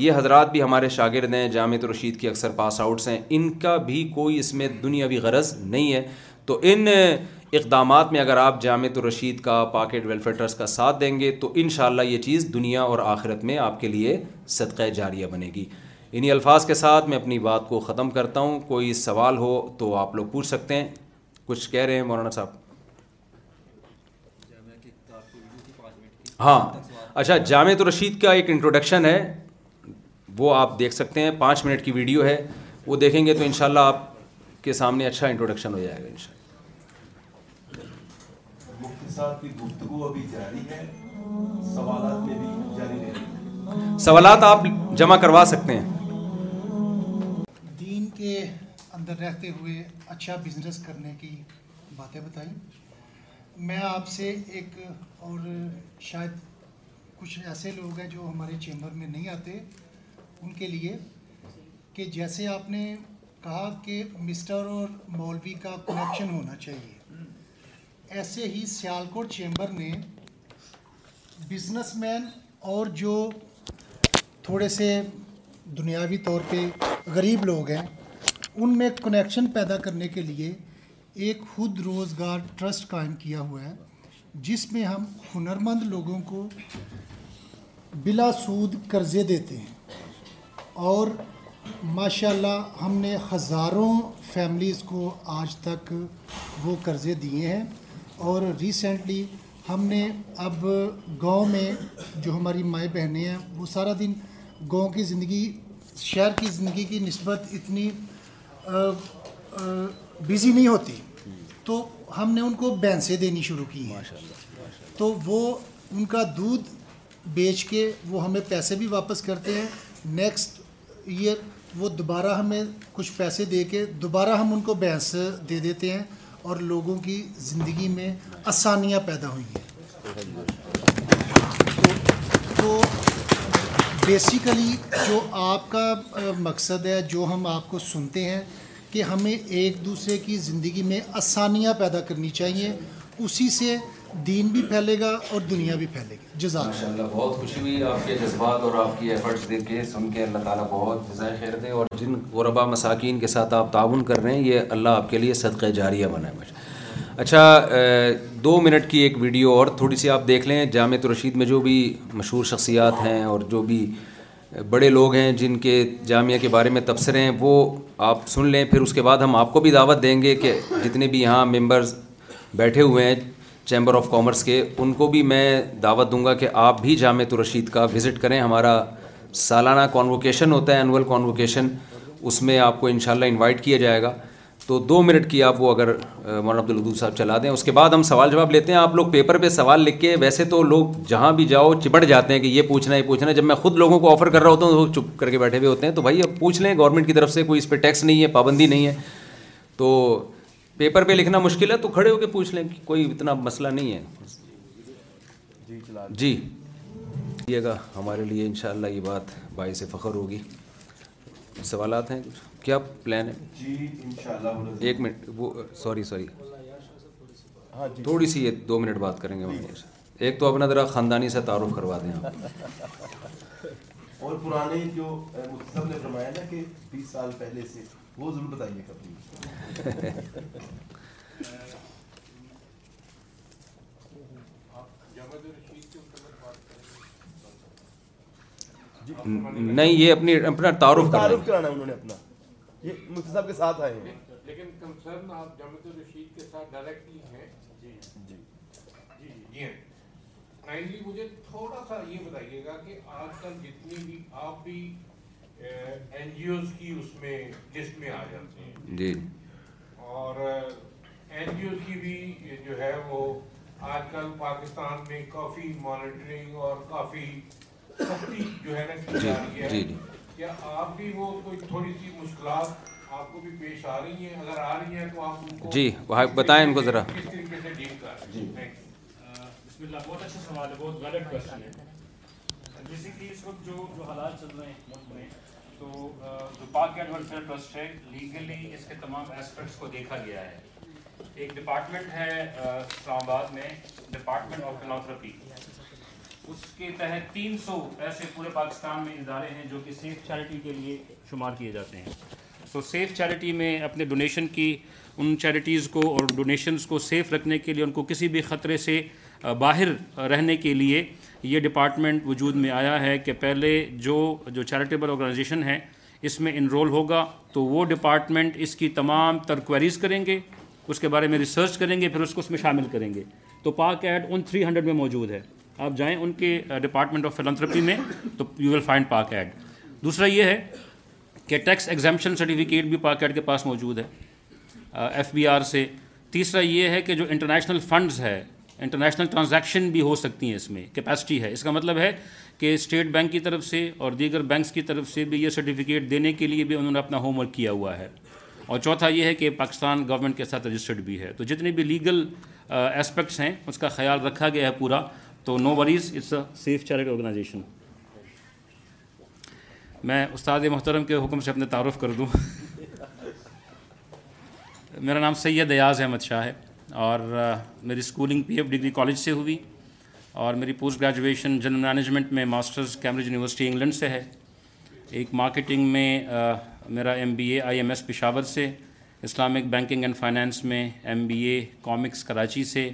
یہ حضرات بھی ہمارے شاگرد ہیں جامع رشید کی اکثر پاس آؤٹس ہیں ان کا بھی کوئی اس میں دنیاوی غرض نہیں ہے تو ان اقدامات میں اگر آپ جامع رشید کا پاکٹ ویلفیئر ٹرسٹ کا ساتھ دیں گے تو انشاءاللہ یہ چیز دنیا اور آخرت میں آپ کے لیے صدقہ جاریہ بنے گی انہی الفاظ کے ساتھ میں اپنی بات کو ختم کرتا ہوں کوئی سوال ہو تو آپ لوگ پوچھ سکتے ہیں کچھ کہہ رہے ہیں مولانا صاحب ہاں اچھا جامع رشید کا ایک انٹروڈکشن ہے وہ آپ دیکھ سکتے ہیں پانچ منٹ کی ویڈیو ہے وہ دیکھیں گے تو ان شاء اللہ آپ کے سامنے اچھا انٹروڈکشن ہو جائے گا کی گفتگو ابھی جاری ہے سوالات بھی سوالات آپ جمع کروا سکتے ہیں دین کے اندر رہتے ہوئے اچھا بزنس کرنے کی باتیں بتائیں میں آپ سے ایک اور شاید کچھ ایسے لوگ ہیں جو ہمارے چیمبر میں نہیں آتے ان کے لیے کہ جیسے آپ نے کہا کہ مسٹر اور مولوی کا کنیکشن ہونا چاہیے ایسے ہی سیالکوٹ چیمبر نے بزنس مین اور جو تھوڑے سے دنیاوی طور پہ غریب لوگ ہیں ان میں کنیکشن پیدا کرنے کے لیے ایک خود روزگار ٹرسٹ قائم کیا ہوا ہے جس میں ہم ہنرمند لوگوں کو بلا سود قرضے دیتے ہیں اور ماشاءاللہ اللہ ہم نے ہزاروں فیملیز کو آج تک وہ قرضے دیے ہیں اور ریسنٹلی ہم نے اب گاؤں میں جو ہماری مائیں بہنیں ہیں وہ سارا دن گاؤں کی زندگی شہر کی زندگی کی نسبت اتنی بزی نہیں ہوتی تو ہم نے ان کو بھینسیں دینی شروع کی ہیں تو وہ ان کا دودھ بیچ کے وہ ہمیں پیسے بھی واپس کرتے ہیں نیکسٹ ایئر وہ دوبارہ ہمیں کچھ پیسے دے کے دوبارہ ہم ان کو بھینس دے دیتے ہیں اور لوگوں کی زندگی میں آسانیاں پیدا ہوئی ہیں تو بیسیکلی جو آپ کا مقصد ہے جو ہم آپ کو سنتے ہیں کہ ہمیں ایک دوسرے کی زندگی میں آسانیاں پیدا کرنی چاہیے اسی سے دین بھی پھیلے گا اور دنیا بھی پھیلے گی جزاک اللہ بہت خوشی ہوئی آپ کے جذبات اور آپ کی ایفرٹس دیکھ کے سن کے اللہ تعالیٰ بہت جزائے خیر دے اور جن غربا مساکین کے ساتھ آپ تعاون کر رہے ہیں یہ اللہ آپ کے لیے صدقہ جاریہ ہے مجھے اچھا دو منٹ کی ایک ویڈیو اور تھوڑی سی آپ دیکھ لیں جامع رشید میں جو بھی مشہور شخصیات ہیں اور جو بھی بڑے لوگ ہیں جن کے جامعہ کے بارے میں تبصرے ہیں وہ آپ سن لیں پھر اس کے بعد ہم آپ کو بھی دعوت دیں گے کہ جتنے بھی یہاں ممبرز بیٹھے ہوئے ہیں چیمبر آف کامرس کے ان کو بھی میں دعوت دوں گا کہ آپ بھی جامعہ تو رشید کا وزٹ کریں ہمارا سالانہ کانوکیشن ہوتا ہے انول کانوکیشن اس میں آپ کو انشاءاللہ انوائٹ کیا جائے گا تو دو منٹ کی آپ وہ اگر مولانا عبدالعدود صاحب چلا دیں اس کے بعد ہم سوال جواب لیتے ہیں آپ لوگ پیپر پہ سوال لکھ کے ویسے تو لوگ جہاں بھی جاؤ چپٹ جاتے ہیں کہ یہ پوچھنا یہ پوچھنا ہے جب میں خود لوگوں کو آفر کر رہا ہوتا ہوں تو چپ کر کے بیٹھے ہوئے ہوتے ہیں تو بھائی اب پوچھ لیں گورنمنٹ کی طرف سے کوئی اس پہ ٹیکس نہیں ہے پابندی نہیں ہے تو پیپر پہ لکھنا مشکل ہے تو کھڑے ہو کے پوچھ لیں کہ کوئی اتنا مسئلہ نہیں ہے جی جی گا ہمارے لیے ان شاء اللہ یہ بات باعث فخر ہوگی سوالات ہیں کچھ کیا پلان جی، ہے ایک منٹ وہ سوری سوری ہاں جی۔ تھوڑی سی یہ دو منٹ بات کریں گے ایک تو اپنا ذرا خاندانی سے تعارف کروا دیں آپ اور پرانے جو سب نے فرمایا نا کہ بیس سال پہلے سے وہ ضرور بتائیے کبھی نہیں یہ اپنی اپنا تعارف تعارف کرانا انہوں نے اپنا یہ مفتی صاحب کے ساتھ آئے ہیں لیکن کنسرن آپ جامعت الرشید کے ساتھ ڈائریکٹلی ہیں جی جی جی جی کائنڈلی جی مجھے تھوڑا سا یہ بتائیے گا کہ آج کل جتنی بھی آپ بھی این جی اوز کی اس میں لسٹ میں آ جاتے ہیں جی اور این جی اوز کی بھی جو ہے وہ آج کل پاکستان میں کافی مانیٹرنگ اور کافی سختی جو ہے نا کی جی، جا رہی ہے جی، کیا آپ بھی وہ کوئی تھوڑی سی مشکلات آپ کو بھی پیش آ رہی ہیں اگر آ رہی ہیں تو آپ جی بھائی بتائیں ان کو ذرا کس طریقے سے ڈیل کر جی بسم اللہ بہت اچھا سوال ہے بہت ویلڈ کوشچن ہے جیسے کہ اس وقت جو جو حالات چل رہے ہیں ملک میں تو جو پاک ایڈورسر ٹرسٹ ہے لیگلی اس کے تمام اسپیکٹس کو دیکھا گیا ہے ایک ڈپارٹمنٹ ہے اسلام آباد میں ڈپارٹمنٹ آف فلوسفی اس کے تحت تین سو ایسے پورے پاکستان میں ادارے ہیں جو کہ سیف چیریٹی کے لیے شمار کیے جاتے ہیں تو سیف چیریٹی میں اپنے ڈونیشن کی ان چیریٹیز کو اور ڈونیشنز کو سیف رکھنے کے لیے ان کو کسی بھی خطرے سے باہر رہنے کے لیے یہ ڈپارٹمنٹ وجود میں آیا ہے کہ پہلے جو جو چیریٹیبل آرگنائزیشن ہے اس میں انرول ہوگا تو وہ ڈپارٹمنٹ اس کی تمام کوئریز کریں گے اس کے بارے میں ریسرچ کریں گے پھر اس کو اس میں شامل کریں گے تو پاک ایڈ ان تھری ہنڈریڈ میں موجود ہے آپ جائیں ان کے ڈپارٹمنٹ آف فلنتھرپی میں تو you will find Pak Aid دوسرا یہ ہے کہ ٹیکس ایگزامشن سرٹیفکیٹ بھی پاک ایڈ کے پاس موجود ہے ایف بی آر سے تیسرا یہ ہے کہ جو انٹرنیشنل فنڈز ہے انٹرنیشنل ٹرانزیکشن بھی ہو سکتی ہیں اس میں کیپیسٹی ہے اس کا مطلب ہے کہ اسٹیٹ بینک کی طرف سے اور دیگر بینکس کی طرف سے بھی یہ سرٹیفکیٹ دینے کے لیے بھی انہوں نے اپنا ہوم ورک کیا ہوا ہے اور چوتھا یہ ہے کہ پاکستان گورنمنٹ کے ساتھ رجسٹرڈ بھی ہے تو جتنے بھی لیگل اسپیکٹس ہیں اس کا خیال رکھا گیا ہے پورا تو no worries it's a safe charity organisation میں استاد محترم کے حکم سے اپنے تعارف کر دوں میرا نام سید ایاز احمد شاہ ہے اور میری schooling P F degree college سے ہوئی اور میری پوسٹ گریجویشن جنرل مینجمنٹ میں ماسٹرز کیمبرج یونیورسٹی انگلینڈ سے ہے ایک مارکیٹنگ میں میرا M B A I M S Peshawar سے اسلامک بینکنگ اینڈ فائنینس میں M B A comics Karachi سے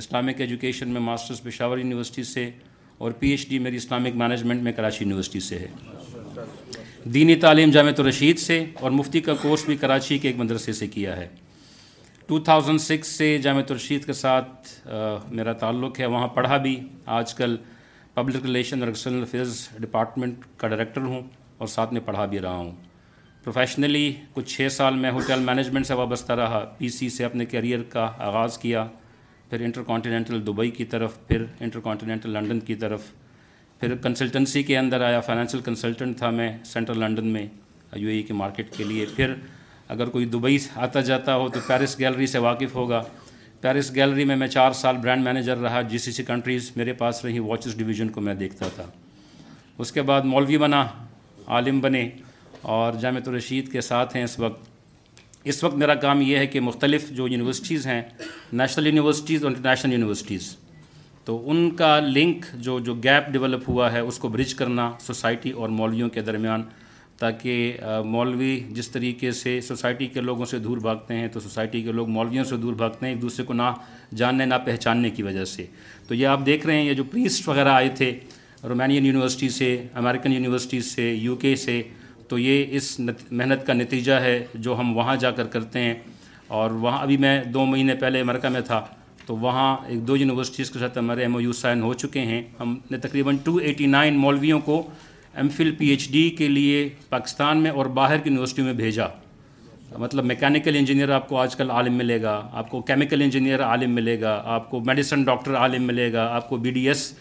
اسلامک ایجوکیشن میں ماسٹرز پشاور یونیورسٹی سے اور پی ایچ ڈی میری اسلامک مینجمنٹ میں کراچی یونیورسٹی سے ہے دینی تعلیم جامعۃ الرشید سے اور مفتی کا کورس بھی کراچی کے ایک مدرسے سے کیا ہے ٹو سکس سے جامعۃ الرشید کے ساتھ میرا تعلق ہے وہاں پڑھا بھی آج کل پبلک ریلیشن اور افیئرز ڈپارٹمنٹ کا ڈائریکٹر ہوں اور ساتھ میں پڑھا بھی رہا ہوں پروفیشنلی کچھ چھ سال میں ہوٹل مینجمنٹ سے وابستہ رہا پی سی سے اپنے کیریئر کا آغاز کیا پھر انٹر کانٹیننٹل دبئی کی طرف پھر انٹر کانٹیننٹل لنڈن کی طرف پھر کنسلٹنسی کے اندر آیا فائنینشیل کنسلٹنٹ تھا میں سینٹرل لنڈن میں یو اے کے مارکیٹ کے لیے پھر اگر کوئی دبئی آتا جاتا ہو تو پیرس گیلری سے واقف ہوگا پیرس گیلری میں میں چار سال برانڈ مینیجر رہا جی سی سی کنٹریز میرے پاس رہی واچز ڈویژن کو میں دیکھتا تھا اس کے بعد مولوی بنا عالم بنے اور جامعت الرشید کے ساتھ ہیں اس وقت اس وقت میرا کام یہ ہے کہ مختلف جو یونیورسٹیز ہیں نیشنل یونیورسٹیز اور انٹرنیشنل یونیورسٹیز تو ان کا لنک جو جو گیپ ڈیولپ ہوا ہے اس کو برج کرنا سوسائٹی اور مولویوں کے درمیان تاکہ مولوی جس طریقے سے سوسائٹی کے لوگوں سے دور بھاگتے ہیں تو سوسائٹی کے لوگ مولویوں سے دور بھاگتے ہیں ایک دوسرے کو نہ جاننے نہ پہچاننے کی وجہ سے تو یہ آپ دیکھ رہے ہیں یہ جو پریسٹ وغیرہ آئے تھے رومینین یونیورسٹی سے امریکن یونیورسٹی سے یو کے سے تو یہ اس محنت کا نتیجہ ہے جو ہم وہاں جا کر کرتے ہیں اور وہاں ابھی میں دو مہینے پہلے امریکہ میں تھا تو وہاں ایک دو یونیورسٹیز کے ساتھ ہمارے ایم او یو سائن ہو چکے ہیں ہم نے تقریباً ٹو ایٹی نائن مولویوں کو M phil P H D کے لیے پاکستان میں اور باہر کی یونیورسٹیوں میں بھیجا مطلب میکینیکل انجینئر آپ کو آج کل عالم ملے گا آپ کو کیمیکل انجینئر عالم ملے گا آپ کو میڈیسن ڈاکٹر عالم ملے گا آپ کو بی ڈی ایس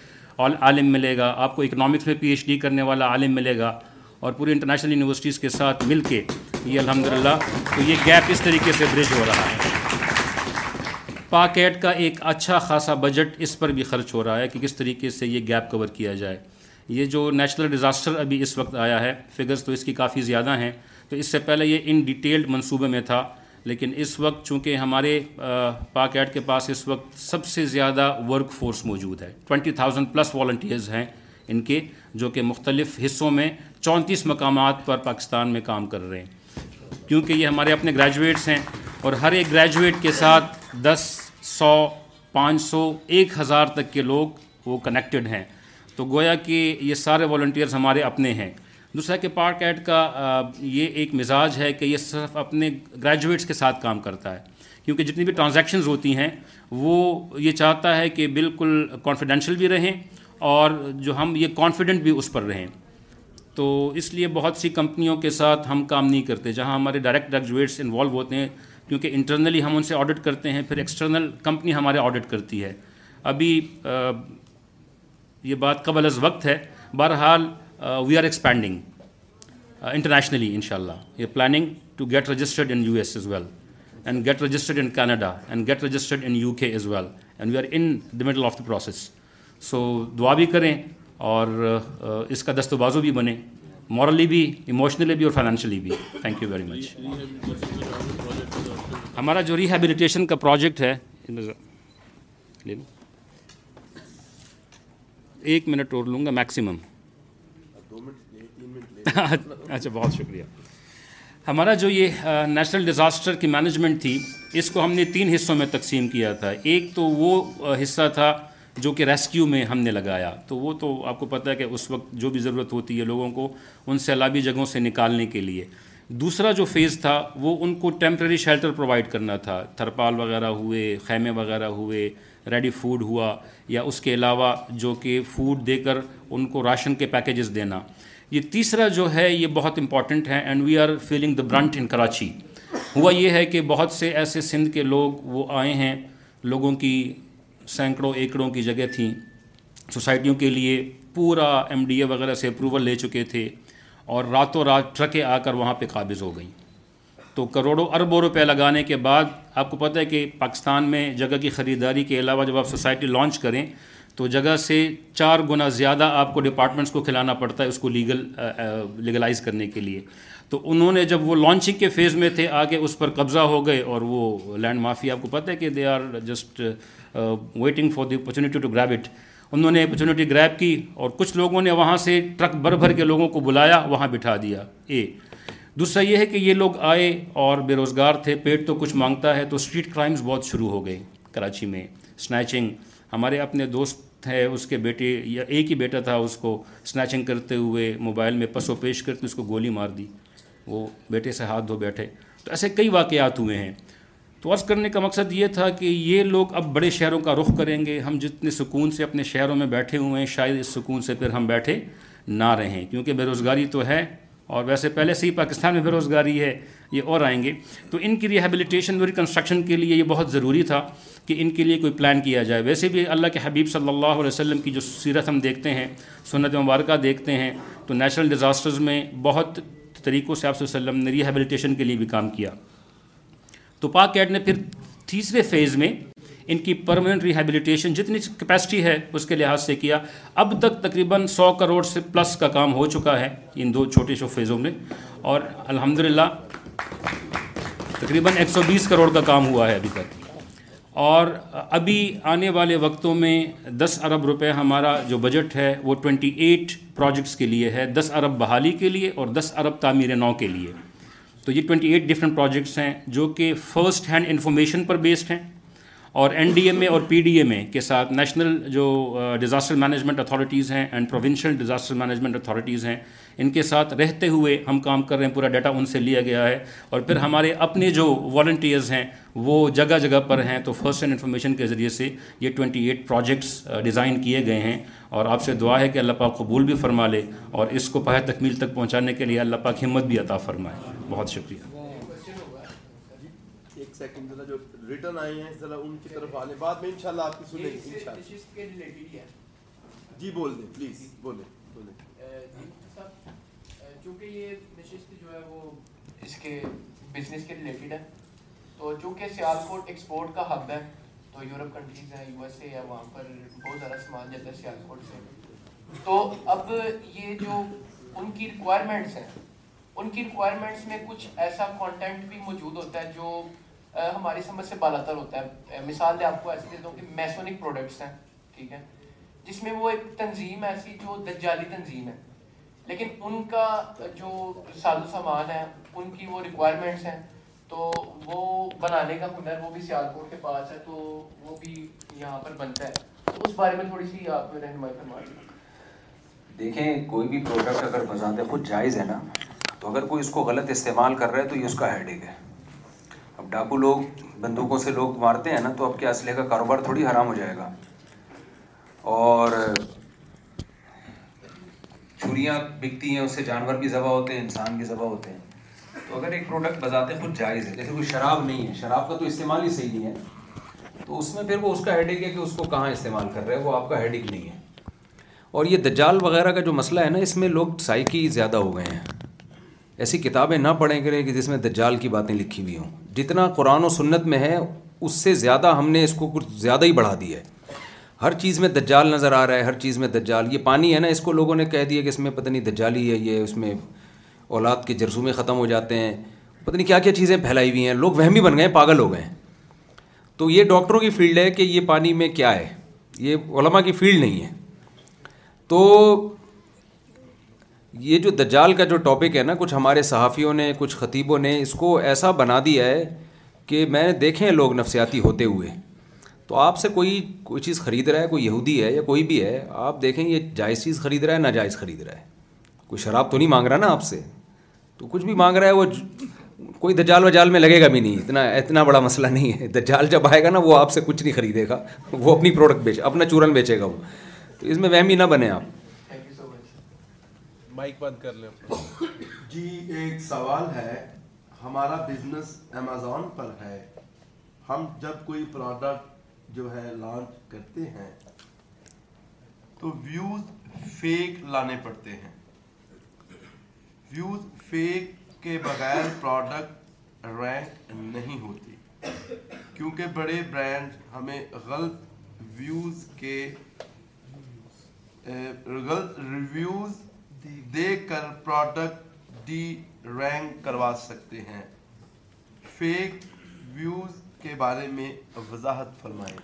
عالم ملے گا آپ کو اکنامکس میں پی ایچ ڈی کرنے والا عالم ملے گا اور پوری انٹرنیشنل یونیورسٹیز کے ساتھ مل کے یہ الحمدللہ تو یہ گیپ اس طریقے سے برج ہو رہا ہے پاک ایڈ کا ایک اچھا خاصا بجٹ اس پر بھی خرچ ہو رہا ہے کہ کس طریقے سے یہ گیپ کور کیا جائے یہ جو نیچرل ڈیزاسٹر ابھی اس وقت آیا ہے فگرز تو اس کی کافی زیادہ ہیں تو اس سے پہلے یہ ان ڈیٹیلڈ منصوبے میں تھا لیکن اس وقت چونکہ ہمارے پاک ایڈ کے پاس اس وقت سب سے زیادہ ورک فورس موجود ہے ٹوئنٹی تھاؤزنڈ پلس والنٹیئرز ہیں ان کے جو کہ مختلف حصوں میں چونتیس مقامات پر پاکستان میں کام کر رہے ہیں کیونکہ یہ ہمارے اپنے گریجویٹس ہیں اور ہر ایک گریجویٹ کے ساتھ دس سو پانچ سو ایک ہزار تک کے لوگ وہ کنیکٹڈ ہیں تو گویا کہ یہ سارے والنٹیئرز ہمارے اپنے ہیں دوسرا کہ پارک ایڈ کا یہ ایک مزاج ہے کہ یہ صرف اپنے گریجویٹس کے ساتھ کام کرتا ہے کیونکہ جتنی بھی ٹرانزیکشنز ہوتی ہیں وہ یہ چاہتا ہے کہ بالکل کانفیڈینشیل بھی رہیں اور جو ہم یہ کانفیڈنٹ بھی اس پر رہیں تو اس لیے بہت سی کمپنیوں کے ساتھ ہم کام نہیں کرتے جہاں ہمارے ڈائریکٹ گریجویٹس انوالو ہوتے ہیں کیونکہ انٹرنلی ہم ان سے آڈٹ کرتے ہیں پھر ایکسٹرنل کمپنی ہمارے آڈٹ کرتی ہے ابھی یہ بات قبل از وقت ہے بہرحال وی آر ایکسپینڈنگ انٹرنیشنلی ان شاء اللہ یہ planning to get registered in U S as well and get registered in Canada and get registered in U K as well and we are in the middle of the process so دعا بھی کریں اور اس کا دست و بازو بھی بنیں مورلی بھی ایموشنلی بھی اور فائنینشلی بھی تھینک یو ویری مچ ہمارا جو ریہیبلیٹیشن کا پروجیکٹ ہے ایک منٹ اور لوں گا میکسیمم اچھا بہت شکریہ ہمارا جو یہ نیشنل ڈیزاسٹر کی مینجمنٹ تھی اس کو ہم نے تین حصوں میں تقسیم کیا تھا ایک تو وہ حصہ تھا جو کہ ریسکیو میں ہم نے لگایا تو وہ تو آپ کو پتہ ہے کہ اس وقت جو بھی ضرورت ہوتی ہے لوگوں کو ان سیلابی جگہوں سے نکالنے کے لیے دوسرا جو فیز تھا وہ ان کو ٹیمپریری شیلٹر پرووائڈ کرنا تھا تھرپال وغیرہ ہوئے خیمے وغیرہ ہوئے ریڈی فوڈ ہوا یا اس کے علاوہ جو کہ فوڈ دے کر ان کو راشن کے پیکیجز دینا یہ تیسرا جو ہے یہ بہت امپورٹنٹ ہے and we are feeling the brunt in Karachi ہوا یہ ہے کہ بہت سے ایسے سندھ کے لوگ وہ آئے ہیں لوگوں کی سینکڑوں ایکڑوں کی جگہ تھیں سوسائٹیوں کے لیے پورا ایم ڈی اے وغیرہ سے اپروول لے چکے تھے اور راتوں رات ٹرکیں آ کر وہاں پہ قابض ہو گئیں تو کروڑوں اربوں روپے لگانے کے بعد آپ کو پتہ ہے کہ پاکستان میں جگہ کی خریداری کے علاوہ جب آپ سوسائٹی لانچ کریں تو جگہ سے چار گنا زیادہ آپ کو ڈپارٹمنٹس کو کھلانا پڑتا ہے اس کو لیگل لیگلائز کرنے کے لیے تو انہوں نے جب وہ لانچنگ کے فیز میں تھے آ کے اس پر قبضہ ہو گئے اور وہ لینڈ مافیا آپ کو پتہ ہے کہ they are just waiting for the opportunity to grab it انہوں نے اپرچونیٹی گریب کی اور کچھ لوگوں نے وہاں سے ٹرک بھر بھر کے لوگوں کو بلایا وہاں بٹھا دیا اے دوسرا یہ ہے کہ یہ لوگ آئے اور بے روزگار تھے پیٹ تو کچھ مانگتا ہے تو اسٹریٹ کرائمز بہت شروع ہو گئے کراچی میں اسنیچنگ ہمارے اپنے دوست ہے اس کے بیٹے یا ایک ہی بیٹا تھا اس کو اسنیچنگ کرتے ہوئے موبائل میں پسو پیش کرتے اس کو گولی مار دی وہ بیٹے سے ہاتھ دھو بیٹھے تو ایسے کئی واقعات ہوئے ہیں تو عرض کرنے کا مقصد یہ تھا کہ یہ لوگ اب بڑے شہروں کا رخ کریں گے ہم جتنے سکون سے اپنے شہروں میں بیٹھے ہوئے ہیں شاید اس سکون سے پھر ہم بیٹھے نہ رہیں کیونکہ بے روزگاری تو ہے اور ویسے پہلے سے ہی پاکستان میں بے روزگاری ہے یہ اور آئیں گے تو ان کی ریہیبلیٹیشن اور ریکنسٹرکشن کے لیے یہ بہت ضروری تھا کہ ان کے لیے کوئی پلان کیا جائے ویسے بھی اللہ کے حبیب صلی اللہ علیہ وسلم کی جو سیرت ہم دیکھتے ہیں سنت مبارکہ دیکھتے ہیں تو نیچرل ڈیزاسٹرز میں بہت طریقوں سے آپ وسلم نے ریہیبلیٹیشن کے لیے بھی کام کیا تو پاک ایڈ نے پھر تیسرے فیز میں ان کی پرمنٹ ریہیبلیٹیشن جتنی کیپیسٹی ہے اس کے لحاظ سے کیا اب تک تقریباً سو کروڑ سے پلس کا کام ہو چکا ہے ان دو چھوٹے چھوٹے فیزوں میں اور الحمدللہ تقریباً ایک سو بیس کروڑ کا کام ہوا ہے ابھی تک اور ابھی آنے والے وقتوں میں دس ارب روپے ہمارا جو بجٹ ہے وہ ٹوئنٹی ایٹ پروجیکٹس کے لیے ہے دس ارب بحالی کے لیے اور دس ارب تعمیر نو کے لیے تو یہ ٹوئنٹی ایٹ ڈفرینٹ پروجیکٹس ہیں جو کہ فرسٹ ہینڈ انفارمیشن پر بیسڈ ہیں اور این ڈی ایم اے اور پی ڈی ایم اے کے ساتھ نیشنل جو ڈیزاسٹر مینجمنٹ اتھارٹیز ہیں and provincial disaster management authorities ہیں ان کے ساتھ رہتے ہوئے ہم کام کر رہے ہیں پورا ڈیٹا ان سے لیا گیا ہے اور پھر ہمارے اپنے جو والنٹیئرز ہیں وہ جگہ جگہ پر ہیں تو فرسٹ اینڈ انفارمیشن کے ذریعے سے یہ ٹوئنٹی ایٹ پروجیکٹس ڈیزائن کیے گئے ہیں اور آپ سے دعا ہے کہ اللہ پاک قبول بھی فرما لے اور اس کو پہ تکمیل تک پہنچانے کے لیے اللہ پاک ہمت بھی عطا فرمائے بہت شکریہ ریٹرن آئے ہیں ذرا ان کی طرف آنے بعد میں انشاءاللہ آپ کی سنیں گے انشاءاللہ جی بول دیں پلیز بولیں بولیں چونکہ یہ نشست جو ہے وہ اس کے بزنس کے ریلیٹڈ ہے تو چونکہ سیال ایکسپورٹ کا حق ہے تو یورپ کنٹریز ہیں یو ایس اے ہے وہاں پر بہت زیادہ سامان جاتا ہے سیال کوٹ سے تو اب یہ جو ان کی ریکوائرمنٹس ہیں ان کی ریکوائرمنٹس میں کچھ ایسا کانٹینٹ بھی موجود ہوتا ہے جو ہماری سمجھ سے بالا تر ہوتا ہے مثال دے آپ کو ایسی دیتا ہوں کہ میسونک پروڈکٹس ہیں ٹھیک ہے جس میں وہ ایک تنظیم ایسی جو دجالی تنظیم ہے لیکن ان کا جو سادو سامان ہے ان کی وہ ریکوائرمنٹس ہیں تو وہ بنانے کا ہنر وہ بھی سیال کے پاس ہے تو وہ بھی یہاں پر بنتا ہے اس بارے میں تھوڑی سی آپ میں رہنمائی فرما دیں دیکھیں کوئی بھی پروڈکٹ اگر بزاد خود جائز ہے نا تو اگر کوئی اس کو غلط استعمال کر رہا ہے تو یہ اس کا ہیڈ ایک ہے ڈاکو لوگ بندوقوں سے لوگ مارتے ہیں نا تو آپ کے اسلحے کا کاروبار تھوڑی حرام ہو جائے گا اور چھریاں بکتی ہیں اس سے جانور بھی ذبح ہوتے ہیں انسان بھی ذبح ہوتے ہیں تو اگر ایک پروڈکٹ بذات خود جائز ہے جیسے کوئی شراب نہیں ہے شراب کا تو استعمال ہی صحیح نہیں ہے تو اس میں پھر وہ اس کا ہیڈک ہے کہ اس کو کہاں استعمال کر رہے ہیں وہ آپ کا ہیڈک نہیں ہے اور یہ دجال وغیرہ کا جو مسئلہ ہے نا اس میں لوگ سائیکی زیادہ ہو گئے ہیں ایسی کتابیں نہ پڑھیں کریں کہ جس میں دجال کی باتیں لکھی ہوئی ہوں جتنا قرآن و سنت میں ہے اس سے زیادہ ہم نے اس کو کچھ زیادہ ہی بڑھا دیا ہے ہر چیز میں دجال نظر آ رہا ہے ہر چیز میں دجال یہ پانی ہے نا اس کو لوگوں نے کہہ دیا کہ اس میں پتہ نہیں دجالی ہے یہ اس میں اولاد کے جرسومے ختم ہو جاتے ہیں پتہ نہیں کیا کیا چیزیں پھیلائی ہوئی ہیں لوگ وہمی بن گئے ہیں پاگل ہو گئے ہیں تو یہ ڈاکٹروں کی فیلڈ ہے کہ یہ پانی میں کیا ہے یہ علماء کی فیلڈ نہیں ہے تو یہ جو دجال کا جو ٹاپک ہے نا کچھ ہمارے صحافیوں نے کچھ خطیبوں نے اس کو ایسا بنا دیا ہے کہ میں دیکھیں لوگ نفسیاتی ہوتے ہوئے تو آپ سے کوئی کوئی چیز خرید رہا ہے کوئی یہودی ہے یا کوئی بھی ہے آپ دیکھیں یہ جائز چیز خرید رہا ہے ناجائز خرید رہا ہے کوئی شراب تو نہیں مانگ رہا نا آپ سے تو کچھ بھی مانگ رہا ہے وہ کوئی دجال وجال میں لگے گا بھی نہیں اتنا اتنا بڑا مسئلہ نہیں ہے دجال جب آئے گا نا وہ آپ سے کچھ نہیں خریدے گا وہ اپنی پروڈکٹ بیچ اپنا چورن بیچے گا وہ تو اس میں وہمی نہ بنے آپ مائک بند کر لیں جی ایک سوال ہے ہمارا بزنس امیزون پر ہے ہم جب کوئی پروڈکٹ جو ہے لانچ کرتے ہیں تو ویوز فیک لانے پڑتے ہیں ویوز فیک کے بغیر پروڈکٹ رینک نہیں ہوتی کیونکہ بڑے برانڈ ہمیں غلط ویوز کے غلط ریویوز دے کر پروڈکٹ ڈی رینک کروا سکتے ہیں فیک ویوز کے بارے میں وضاحت فرمائیں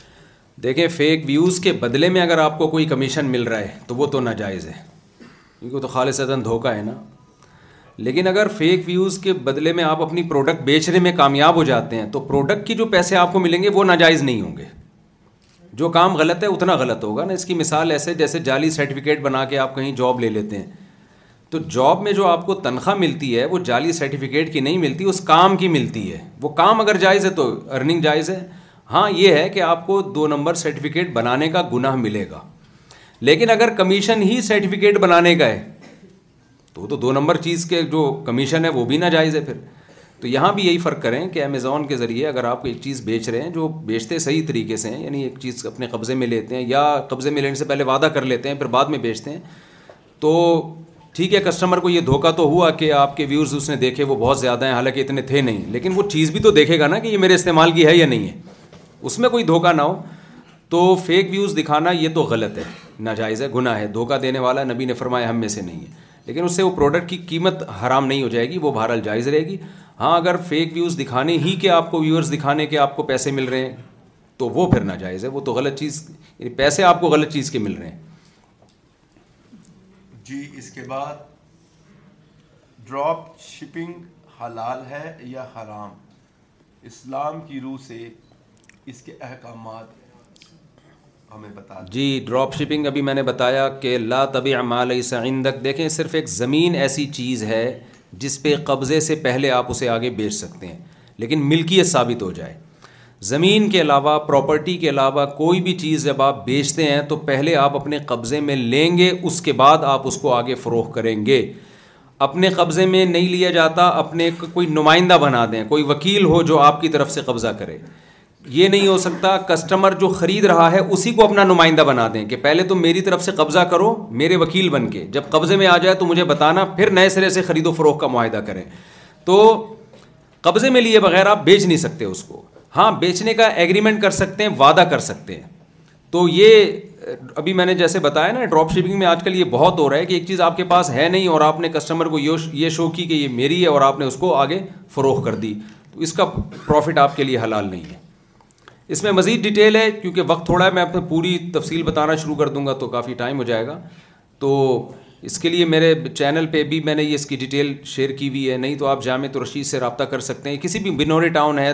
دیکھیں فیک ویوز کے بدلے میں اگر آپ کو کوئی کمیشن مل رہا ہے تو وہ تو ناجائز ہے کیونکہ تو خالص دھوکہ ہے نا لیکن اگر فیک ویوز کے بدلے میں آپ اپنی پروڈکٹ بیچنے میں کامیاب ہو جاتے ہیں تو پروڈکٹ کی جو پیسے آپ کو ملیں گے وہ ناجائز نہیں ہوں گے جو کام غلط ہے اتنا غلط ہوگا نا اس کی مثال ایسے جیسے جعلی سرٹیفکیٹ بنا کے آپ کہیں جاب لے لیتے ہیں تو جاب میں جو آپ کو تنخواہ ملتی ہے وہ جعلی سرٹیفکیٹ کی نہیں ملتی اس کام کی ملتی ہے وہ کام اگر جائز ہے تو ارننگ جائز ہے ہاں یہ ہے کہ آپ کو دو نمبر سرٹیفکیٹ بنانے کا گناہ ملے گا لیکن اگر کمیشن ہی سرٹیفکیٹ بنانے کا ہے تو تو دو نمبر چیز کے جو کمیشن ہے وہ بھی نہ جائز ہے پھر تو یہاں بھی یہی فرق کریں کہ امیزون کے ذریعے اگر آپ ایک چیز بیچ رہے ہیں جو بیچتے صحیح طریقے سے ہیں یعنی ایک چیز اپنے قبضے میں لیتے ہیں یا قبضے میں لینے سے پہلے وعدہ کر لیتے ہیں پھر بعد میں بیچتے ہیں تو ٹھیک ہے کسٹمر کو یہ دھوکہ تو ہوا کہ آپ کے ویورز اس نے دیکھے وہ بہت زیادہ ہیں حالانکہ اتنے تھے نہیں لیکن وہ چیز بھی تو دیکھے گا نا کہ یہ میرے استعمال کی ہے یا نہیں ہے اس میں کوئی دھوکہ نہ ہو تو فیک ویوز دکھانا یہ تو غلط ہے ناجائز ہے گناہ ہے دھوکہ دینے والا نبی نے فرمایا ہم میں سے نہیں ہے لیکن اس سے وہ پروڈکٹ کی قیمت حرام نہیں ہو جائے گی وہ بہرحال جائز رہے گی ہاں اگر فیک ویوز دکھانے ہی کے آپ کو ویورز دکھانے کے آپ کو پیسے مل رہے ہیں تو وہ پھر ناجائز ہے وہ تو غلط چیز یعنی پیسے آپ کو غلط چیز کے مل رہے ہیں جی اس کے بعد ڈراپ شپنگ حلال ہے یا حرام اسلام کی روح سے اس کے احکامات ہمیں بتا جی ڈراپ شپنگ ابھی میں نے بتایا کہ لا طبی تب عندک دیکھیں صرف ایک زمین ایسی چیز ہے جس پہ قبضے سے پہلے آپ اسے آگے بیچ سکتے ہیں لیکن ملکیت ثابت ہو جائے زمین کے علاوہ پراپرٹی کے علاوہ کوئی بھی چیز جب آپ بیچتے ہیں تو پہلے آپ اپنے قبضے میں لیں گے اس کے بعد آپ اس کو آگے فروغ کریں گے اپنے قبضے میں نہیں لیا جاتا اپنے کوئی نمائندہ بنا دیں کوئی وکیل ہو جو آپ کی طرف سے قبضہ کرے یہ نہیں ہو سکتا کسٹمر جو خرید رہا ہے اسی کو اپنا نمائندہ بنا دیں کہ پہلے تم میری طرف سے قبضہ کرو میرے وکیل بن کے جب قبضے میں آ جائے تو مجھے بتانا پھر نئے سرے سے خرید و فروغ کا معاہدہ کریں تو قبضے میں لیے بغیر آپ بیچ نہیں سکتے اس کو ہاں بیچنے کا ایگریمنٹ کر سکتے ہیں وعدہ کر سکتے ہیں تو یہ ابھی میں نے جیسے بتایا نا ڈراپ شپنگ میں آج کل یہ بہت ہو رہا ہے کہ ایک چیز آپ کے پاس ہے نہیں اور آپ نے کسٹمر کو یہ شو کی کہ یہ میری ہے اور آپ نے اس کو آگے فروغ کر دی تو اس کا پروفٹ آپ کے لیے حلال نہیں ہے اس میں مزید ڈیٹیل ہے کیونکہ وقت تھوڑا ہے میں اپنے پوری تفصیل بتانا شروع کر دوں گا تو کافی ٹائم ہو جائے گا تو اس کے لیے میرے چینل پہ بھی میں نے یہ اس کی ڈیٹیل شیئر کی ہوئی ہے نہیں تو آپ جامع رشید سے رابطہ کر سکتے ہیں کسی بھی بنوری ٹاؤن ہے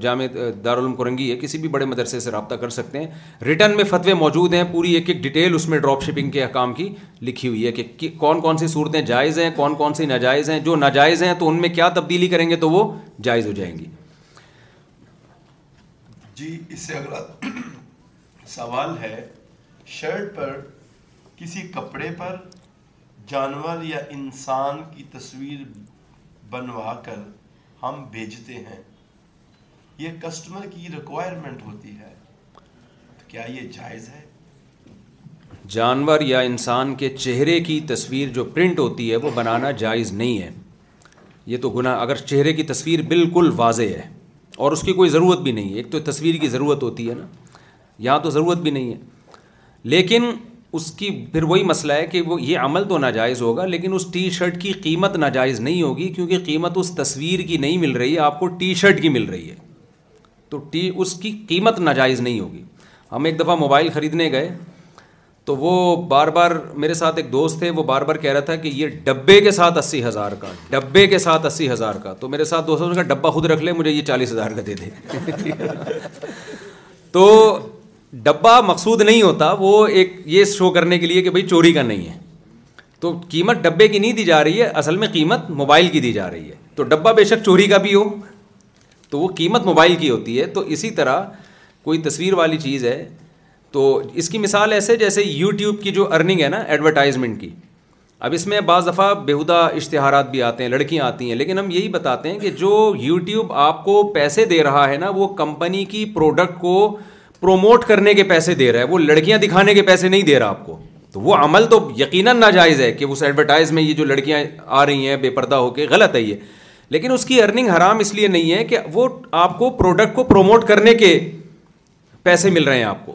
جامع دارالعلوم کرنگی ہے کسی بھی بڑے مدرسے سے رابطہ کر سکتے ہیں ریٹرن میں فتوے موجود ہیں پوری ایک ایک ڈیٹیل اس میں ڈراپ شپنگ کے حکام کی لکھی ہوئی ہے کہ کون کون سی صورتیں جائز ہیں کون کون سی ناجائز ہیں جو ناجائز ہیں تو ان میں کیا تبدیلی کریں گے تو وہ جائز ہو جائیں گی جی اس سے اگلا سوال ہے شرٹ پر کسی کپڑے پر جانور یا انسان کی تصویر بنوا کر ہم بھیجتے ہیں یہ کسٹمر کی ریکوائرمنٹ ہوتی ہے جانور یا انسان کے چہرے کی تصویر جو پرنٹ ہوتی ہے وہ بنانا جائز نہیں ہے یہ تو گناہ اگر چہرے کی تصویر بالکل واضح ہے اور اس کی کوئی ضرورت بھی نہیں ہے ایک تو تصویر کی ضرورت ہوتی ہے نا یہاں تو ضرورت بھی نہیں ہے لیکن اس کی پھر وہی مسئلہ ہے کہ وہ یہ عمل تو ناجائز ہوگا لیکن اس ٹی شرٹ کی قیمت ناجائز نہیں ہوگی کیونکہ قیمت اس تصویر کی نہیں مل رہی آپ کو ٹی شرٹ کی مل رہی ہے تو ٹی اس کی قیمت ناجائز نہیں ہوگی ہم ایک دفعہ موبائل خریدنے گئے تو وہ بار بار میرے ساتھ ایک دوست تھے وہ بار بار کہہ رہا تھا کہ یہ ڈبے کے ساتھ اسی ہزار کا ڈبے کے ساتھ اسی ہزار کا تو میرے ساتھ دوستوں نے کہا ڈبہ خود رکھ لے مجھے یہ چالیس ہزار کا دے دے تو ڈبہ مقصود نہیں ہوتا وہ ایک یہ شو کرنے کے لیے کہ بھائی چوری کا نہیں ہے تو قیمت ڈبے کی نہیں دی جا رہی ہے اصل میں قیمت موبائل کی دی جا رہی ہے تو ڈبہ بے شک چوری کا بھی ہو تو وہ قیمت موبائل کی ہوتی ہے تو اسی طرح کوئی تصویر والی چیز ہے تو اس کی مثال ایسے جیسے یوٹیوب کی جو ارننگ ہے نا ایڈورٹائزمنٹ کی اب اس میں بعض دفعہ بیہودہ اشتہارات بھی آتے ہیں لڑکیاں آتی ہیں لیکن ہم یہی بتاتے ہیں کہ جو یوٹیوب آپ کو پیسے دے رہا ہے نا وہ کمپنی کی پروڈکٹ کو پروموٹ کرنے کے پیسے دے رہا ہے وہ لڑکیاں دکھانے کے پیسے نہیں دے رہا آپ کو تو وہ عمل تو یقیناً ناجائز ہے کہ اس ایڈورٹائز میں یہ جو لڑکیاں آ رہی ہیں بے پردہ ہو کے غلط ہے یہ لیکن اس کی ارننگ حرام اس لیے نہیں ہے کہ وہ آپ کو پروڈکٹ کو پروموٹ کرنے کے پیسے مل رہے ہیں آپ کو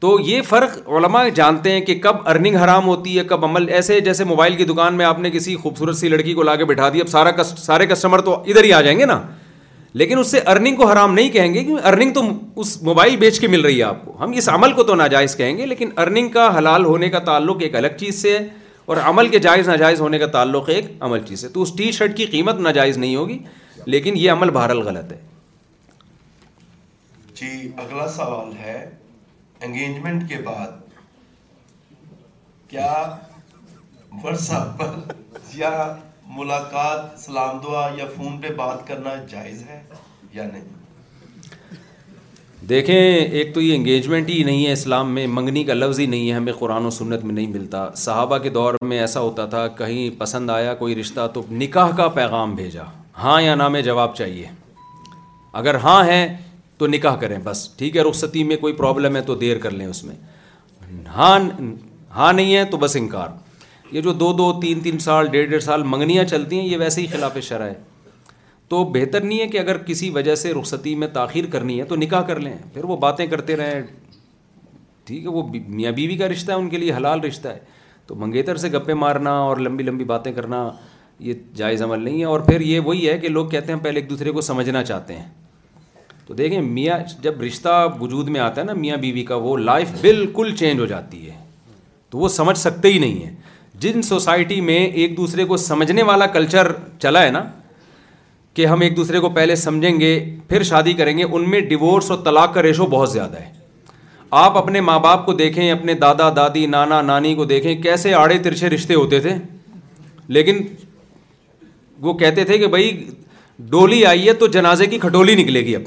تو یہ فرق علماء جانتے ہیں کہ کب ارننگ حرام ہوتی ہے کب عمل ایسے جیسے موبائل کی دکان میں آپ نے کسی خوبصورت سی لڑکی کو لا کے بٹھا دی اب سارا سارے کسٹمر تو ادھر ہی آ جائیں گے نا لیکن اس سے ارننگ کو حرام نہیں کہیں گے کیونکہ ارننگ تو اس موبائل بیچ کے مل رہی ہے آپ کو ہم اس عمل کو تو ناجائز کہیں گے لیکن ارننگ کا حلال ہونے کا تعلق ایک الگ چیز سے ہے اور عمل کے جائز ناجائز ہونے کا تعلق ایک عمل چیز ہے تو اس ٹی شرٹ کی قیمت ناجائز نہیں ہوگی لیکن یہ عمل بہرحال غلط ہے جی اگلا سوال ہے انگیجمنٹ کے بعد کیا پر یا ملاقات سلام دعا یا فون پہ بات کرنا جائز ہے یا نہیں دیکھیں ایک تو یہ انگیجمنٹ ہی نہیں ہے اسلام میں منگنی کا لفظ ہی نہیں ہے ہمیں قرآن و سنت میں نہیں ملتا صحابہ کے دور میں ایسا ہوتا تھا کہیں پسند آیا کوئی رشتہ تو نکاح کا پیغام بھیجا ہاں یا نہ میں جواب چاہیے اگر ہاں ہے تو نکاح کریں بس ٹھیک ہے رخصتی میں کوئی پرابلم ہے تو دیر کر لیں اس میں ہاں ہاں نہیں ہے تو بس انکار یہ جو دو دو تین تین سال ڈیڑھ ڈیڑھ سال منگنیاں چلتی ہیں یہ ویسے ہی خلاف شرح ہے تو بہتر نہیں ہے کہ اگر کسی وجہ سے رخصتی میں تاخیر کرنی ہے تو نکاح کر لیں پھر وہ باتیں کرتے رہیں ٹھیک ہے وہ میاں بیوی کا رشتہ ہے ان کے لیے حلال رشتہ ہے تو منگیتر سے گپے مارنا اور لمبی لمبی باتیں کرنا یہ جائز عمل نہیں ہے اور پھر یہ وہی ہے کہ لوگ کہتے ہیں پہلے ایک دوسرے کو سمجھنا چاہتے ہیں تو دیکھیں میاں جب رشتہ وجود میں آتا ہے نا میاں بیوی کا وہ لائف بالکل چینج ہو جاتی ہے تو وہ سمجھ سکتے ہی نہیں ہیں جن سوسائٹی میں ایک دوسرے کو سمجھنے والا کلچر چلا ہے نا کہ ہم ایک دوسرے کو پہلے سمجھیں گے پھر شادی کریں گے ان میں ڈیورس اور طلاق کا ریشو بہت زیادہ ہے آپ اپنے ماں باپ کو دیکھیں اپنے دادا دادی نانا نانی کو دیکھیں کیسے آڑے ترچھے رشتے ہوتے تھے لیکن وہ کہتے تھے کہ بھائی ڈولی آئی ہے تو جنازے کی کھٹولی نکلے گی اب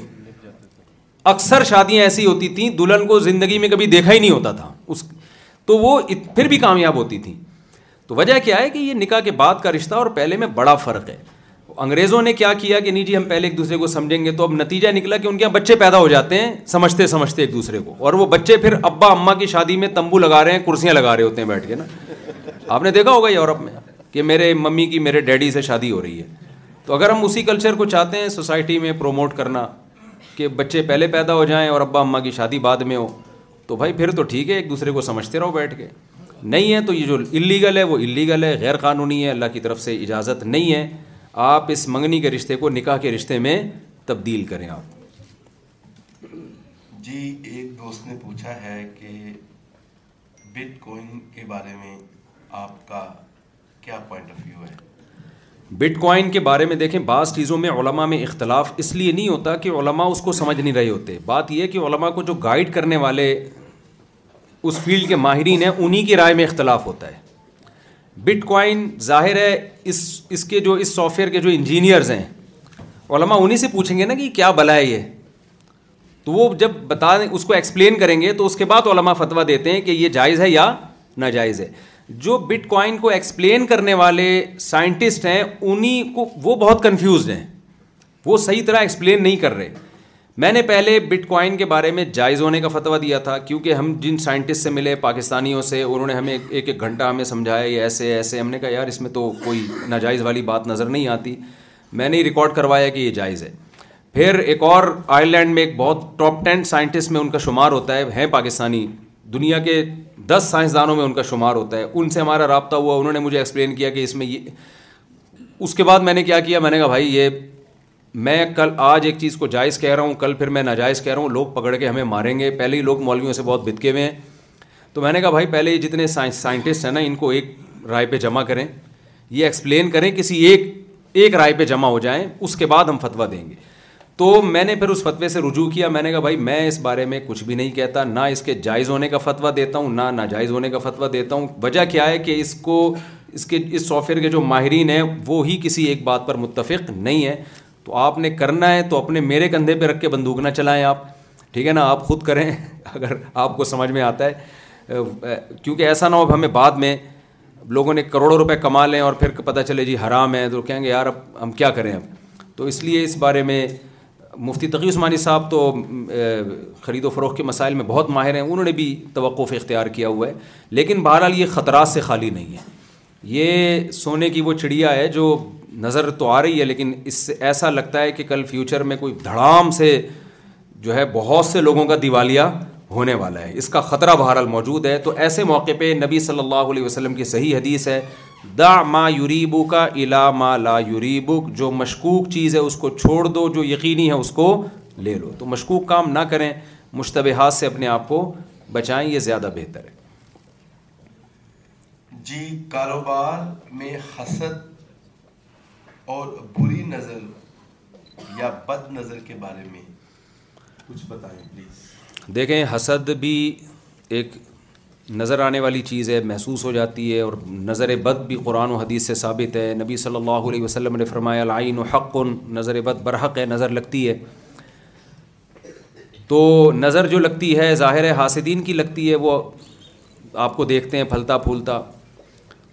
اکثر شادیاں ایسی ہوتی تھیں دلہن کو زندگی میں کبھی دیکھا ہی نہیں ہوتا تھا اس تو وہ پھر بھی کامیاب ہوتی تھیں تو وجہ کیا ہے کہ یہ نکاح کے بعد کا رشتہ اور پہلے میں بڑا فرق ہے انگریزوں نے کیا کیا کہ نہیں جی ہم پہلے ایک دوسرے کو سمجھیں گے تو اب نتیجہ نکلا کہ ان کے یہاں بچے پیدا ہو جاتے ہیں سمجھتے سمجھتے ایک دوسرے کو اور وہ بچے پھر ابا اماں کی شادی میں تمبو لگا رہے ہیں کرسیاں لگا رہے ہوتے ہیں بیٹھ کے نا آپ نے دیکھا ہوگا یورپ میں کہ میرے ممی کی میرے ڈیڈی سے شادی ہو رہی ہے تو اگر ہم اسی کلچر کو چاہتے ہیں سوسائٹی میں پروموٹ کرنا کہ بچے پہلے پیدا ہو جائیں اور ابا اماں کی شادی بعد میں ہو تو بھائی پھر تو ٹھیک ہے ایک دوسرے کو سمجھتے رہو بیٹھ کے نہیں ہے تو یہ جو اللیگل ہے وہ اللیگل ہے غیر قانونی ہے اللہ کی طرف سے اجازت نہیں ہے آپ اس منگنی کے رشتے کو نکاح کے رشتے میں تبدیل کریں آپ جی ایک دوست نے پوچھا ہے کہ بٹ کوئن کے بارے میں آپ کا کیا پوائنٹ آف ویو ہے بٹ کوائن کے بارے میں دیکھیں بعض چیزوں میں علماء میں اختلاف اس لیے نہیں ہوتا کہ علماء اس کو سمجھ نہیں رہے ہوتے بات یہ ہے کہ علماء کو جو گائیڈ کرنے والے اس فیلڈ کے ماہرین ہیں انہی کی رائے میں اختلاف ہوتا ہے بٹ کوائن ظاہر ہے اس اس کے جو اس سافٹ ویئر کے جو انجینئرز ہیں علماء انہیں سے پوچھیں گے نا کہ کیا بلا ہے یہ تو وہ جب بتا دیں اس کو ایکسپلین کریں گے تو اس کے بعد علماء فتویٰ دیتے ہیں کہ یہ جائز ہے یا ناجائز ہے جو بٹ کوائن کو ایکسپلین کرنے والے سائنٹسٹ ہیں انہیں کو وہ بہت کنفیوزڈ ہیں وہ صحیح طرح ایکسپلین نہیں کر رہے میں نے پہلے بٹ کوائن کے بارے میں جائز ہونے کا فتویٰ دیا تھا کیونکہ ہم جن سائنٹسٹ سے ملے پاکستانیوں سے انہوں نے ہمیں ایک ایک گھنٹہ ہمیں سمجھایا یہ ایسے ایسے ہم نے کہا یار اس میں تو کوئی ناجائز والی بات نظر نہیں آتی میں نے ہی ریکارڈ کروایا کہ یہ جائز ہے پھر ایک اور آئرلینڈ میں ایک بہت ٹاپ ٹین سائنٹسٹ میں ان کا شمار ہوتا ہے ہیں پاکستانی دنیا کے دس سائنسدانوں میں ان کا شمار ہوتا ہے ان سے ہمارا رابطہ ہوا انہوں نے مجھے ایکسپلین کیا کہ اس میں یہ اس کے بعد میں نے کیا کیا میں نے کہا بھائی یہ میں کل آج ایک چیز کو جائز کہہ رہا ہوں کل پھر میں ناجائز کہہ رہا ہوں لوگ پکڑ کے ہمیں ماریں گے پہلے ہی لوگ مولویوں سے بہت بتکے ہوئے ہیں تو میں نے کہا بھائی پہلے جتنے سائنٹسٹ ہیں نا ان کو ایک رائے پہ جمع کریں یہ ایکسپلین کریں کسی ایک ایک رائے پہ جمع ہو جائیں اس کے بعد ہم فتویٰ دیں گے تو میں نے پھر اس فتوے سے رجوع کیا میں نے کہا بھائی میں اس بارے میں کچھ بھی نہیں کہتا نہ اس کے جائز ہونے کا فتویٰ دیتا ہوں نہ ناجائز ہونے کا فتویٰ دیتا ہوں وجہ کیا ہے کہ اس کو اس کے اس سافٹ ویئر کے جو ماہرین ہیں وہ ہی کسی ایک بات پر متفق نہیں ہے تو آپ نے کرنا ہے تو اپنے میرے کندھے پہ رکھ کے بندوق نہ چلائیں آپ ٹھیک ہے نا آپ خود کریں اگر آپ کو سمجھ میں آتا ہے کیونکہ ایسا نہ ہو اب ہمیں بعد میں لوگوں نے کروڑوں روپے کما لیں اور پھر پتہ چلے جی حرام ہے تو کہیں گے یار اب ہم کیا کریں اب تو اس لیے اس بارے میں مفتی تقی عثمانی صاحب تو خرید و فروغ کے مسائل میں بہت ماہر ہیں انہوں نے بھی توقف اختیار کیا ہوا ہے لیکن بہرحال یہ خطرات سے خالی نہیں ہے یہ سونے کی وہ چڑیا ہے جو نظر تو آ رہی ہے لیکن اس سے ایسا لگتا ہے کہ کل فیوچر میں کوئی دھڑام سے جو ہے بہت سے لوگوں کا دیوالیہ ہونے والا ہے اس کا خطرہ بہرحال موجود ہے تو ایسے موقع پہ نبی صلی اللہ علیہ وسلم کی صحیح حدیث ہے دا ما یوریبو کا الا ما لا یوریبک جو مشکوک چیز ہے اس کو چھوڑ دو جو یقینی ہے اس کو لے لو تو مشکوک کام نہ کریں مشتبہ سے اپنے آپ کو بچائیں یہ زیادہ بہتر ہے جی کاروبار میں حسد اور بری نظر یا بد نظر کے بارے میں کچھ بتائیں پلیز دیکھیں حسد بھی ایک نظر آنے والی چیز ہے محسوس ہو جاتی ہے اور نظر بد بھی قرآن و حدیث سے ثابت ہے نبی صلی اللہ علیہ وسلم نے فرمایا و حق نظر بد برحق ہے نظر لگتی ہے تو نظر جو لگتی ہے ظاہر حاسدین کی لگتی ہے وہ آپ کو دیکھتے ہیں پھلتا پھولتا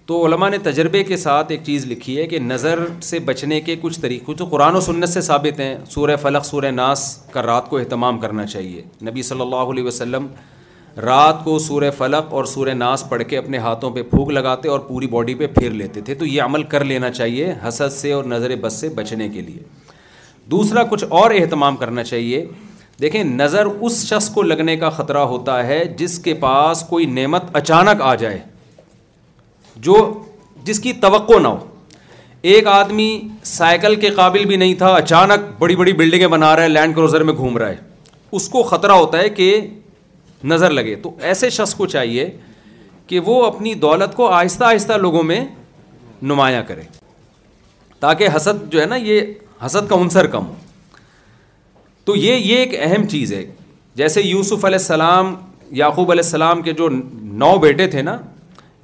تو علماء نے تجربے کے ساتھ ایک چیز لکھی ہے کہ نظر سے بچنے کے کچھ طریقے تو قرآن و سنت سے ثابت ہیں سورہ فلق سورہ ناس کا رات کو اہتمام کرنا چاہیے نبی صلی اللہ علیہ وسلم رات کو سورہ فلق اور سورہ ناس پڑھ کے اپنے ہاتھوں پہ پھونک لگاتے اور پوری باڈی پہ پھیر لیتے تھے تو یہ عمل کر لینا چاہیے حسد سے اور نظر بس سے بچنے کے لیے دوسرا کچھ اور اہتمام کرنا چاہیے دیکھیں نظر اس شخص کو لگنے کا خطرہ ہوتا ہے جس کے پاس کوئی نعمت اچانک آ جائے جو جس کی توقع نہ ہو ایک آدمی سائیکل کے قابل بھی نہیں تھا اچانک بڑی بڑی بلڈنگیں بنا رہا ہے لینڈ کروزر میں گھوم رہا ہے اس کو خطرہ ہوتا ہے کہ نظر لگے تو ایسے شخص کو چاہیے کہ وہ اپنی دولت کو آہستہ آہستہ لوگوں میں نمایاں کرے تاکہ حسد جو ہے نا یہ حسد کا عنصر کم ہو تو یہ یہ ایک اہم چیز ہے جیسے یوسف علیہ السلام یعقوب علیہ السلام کے جو نو بیٹے تھے نا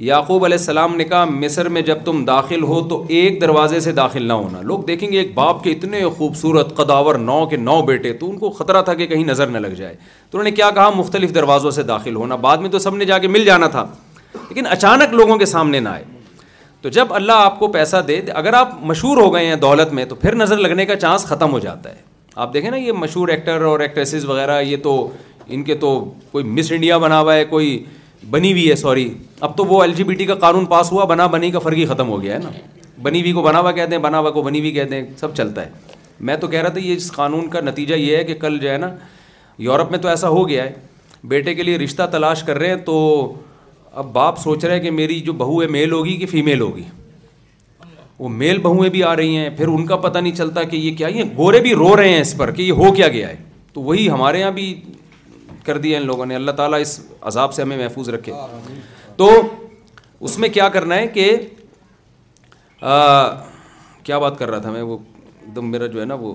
یعقوب علیہ السلام نے کہا مصر میں جب تم داخل ہو تو ایک دروازے سے داخل نہ ہونا لوگ دیکھیں گے ایک باپ کے اتنے خوبصورت قداور نو کے نو بیٹے تو ان کو خطرہ تھا کہ کہیں نظر نہ لگ جائے تو انہوں نے کیا کہا مختلف دروازوں سے داخل ہونا بعد میں تو سب نے جا کے مل جانا تھا لیکن اچانک لوگوں کے سامنے نہ آئے تو جب اللہ آپ کو پیسہ دے اگر آپ مشہور ہو گئے ہیں دولت میں تو پھر نظر لگنے کا چانس ختم ہو جاتا ہے آپ دیکھیں نا یہ مشہور ایکٹر اور ایکٹریسز وغیرہ یہ تو ان کے تو کوئی مس انڈیا بنا ہوا ہے کوئی بنی ہوئی ہے سوری اب تو وہ ایل جی بی ٹی کا قانون پاس ہوا بنا بنی کا ہی ختم ہو گیا ہے نا بنی ہوئی کو بنا ہوا کہتے ہیں بنا ہوا کو بنی ہوئی کہتے ہیں سب چلتا ہے میں تو کہہ رہا تھا یہ اس قانون کا نتیجہ یہ ہے کہ کل جو ہے نا یورپ میں تو ایسا ہو گیا ہے بیٹے کے لیے رشتہ تلاش کر رہے ہیں تو اب باپ سوچ رہے ہیں کہ میری جو بہو ہے میل ہوگی کہ فیمیل ہوگی وہ میل بہویں بھی آ رہی ہیں پھر ان کا پتہ نہیں چلتا کہ یہ کیا یہ گورے بھی رو رہے ہیں اس پر کہ یہ ہو کیا گیا ہے تو وہی ہمارے یہاں بھی کر دیا ان لوگوں نے اللہ تعالیٰ اس عذاب سے ہمیں محفوظ رکھے تو اس میں کیا کرنا ہے کہ آ, کیا بات کر رہا تھا میں وہ دم میرا جو ہے نا وہ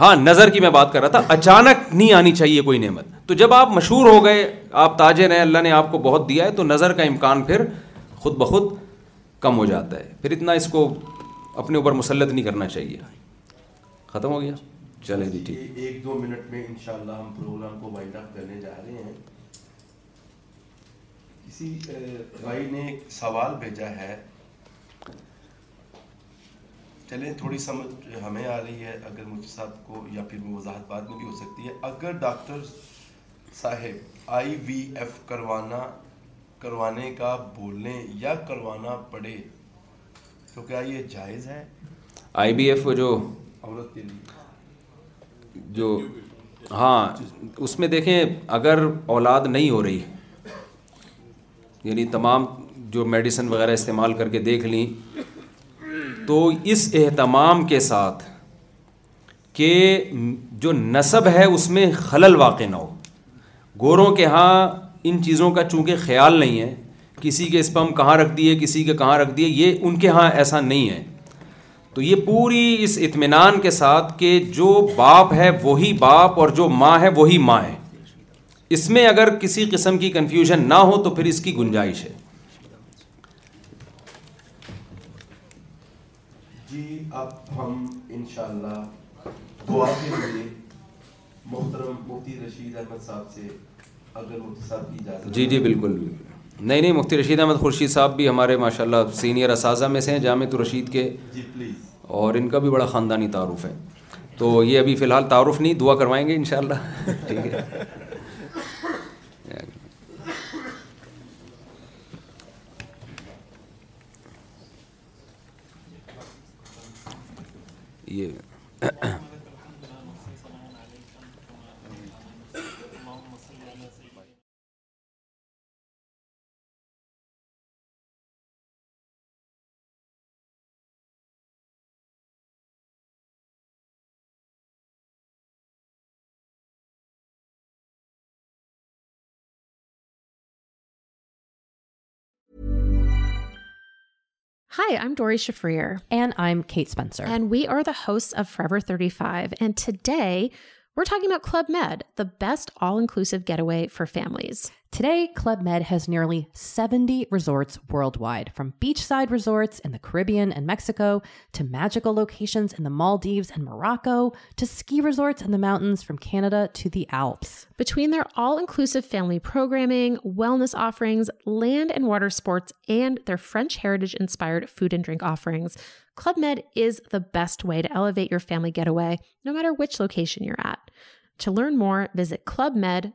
ہاں نظر کی میں بات کر رہا تھا اچانک نہیں آنی چاہیے کوئی نعمت تو جب آپ مشہور ہو گئے آپ تاجر ہیں اللہ نے آپ کو بہت دیا ہے تو نظر کا امکان پھر خود بخود کم ہو جاتا ہے پھر اتنا اس کو اپنے اوپر مسلط نہیں کرنا چاہیے ختم ہو گیا چلیں جی ٹھیک ایک دو منٹ میں انشاءاللہ ہم پروگرام کو وائنڈ اپ کرنے جا رہے ہیں کسی بھائی نے سوال بھیجا ہے چلیں تھوڑی سمجھ ہمیں آ رہی ہے اگر مجھے صاحب کو یا پھر وضاحت بعد میں بھی ہو سکتی ہے اگر ڈاکٹر صاحب آئی وی ایف کروانا کروانے کا بولنے یا کروانا پڑے تو کیا یہ جائز ہے آئی بی ایف وہ جو عورت کے لیے جو ہاں اس میں دیکھیں اگر اولاد نہیں ہو رہی یعنی تمام جو میڈیسن وغیرہ استعمال کر کے دیکھ لیں تو اس اہتمام کے ساتھ کہ جو نصب ہے اس میں خلل واقع نہ ہو گوروں کے ہاں ان چیزوں کا چونکہ خیال نہیں ہے کسی کے اسپم کہاں رکھ دیے کسی کے کہاں رکھ دیے یہ ان کے ہاں ایسا نہیں ہے تو یہ پوری اس اطمینان کے ساتھ کہ جو باپ ہے وہی باپ اور جو ماں ہے وہی ماں ہے اس میں اگر کسی قسم کی کنفیوژن نہ ہو تو پھر اس کی گنجائش ہے جی اب ہم محترم مفتی رشید احمد صاحب سے اگر جی جی بالکل بالکل نہیں نہیں مفتی رشید احمد خورشید صاحب بھی ہمارے ماشاء اللہ سینئر اساتذہ میں سے ہیں جامع رشید کے جی پلیز اور ان کا بھی بڑا خاندانی تعارف ہے تو یہ ابھی فی الحال تعارف نہیں دعا کروائیں گے انشاءاللہ ٹھیک ہے best getaway for families Today, Club Med has nearly 70 resorts worldwide, from beachside resorts in the Caribbean and Mexico to magical locations in the Maldives and Morocco to ski resorts in the mountains from Canada to the Alps. Between their all-inclusive family programming, wellness offerings, land and water sports, and their French heritage-inspired food and drink offerings, Club Med is the best way to elevate your family getaway, no matter which location you're at. To learn more, visit clubmed.us.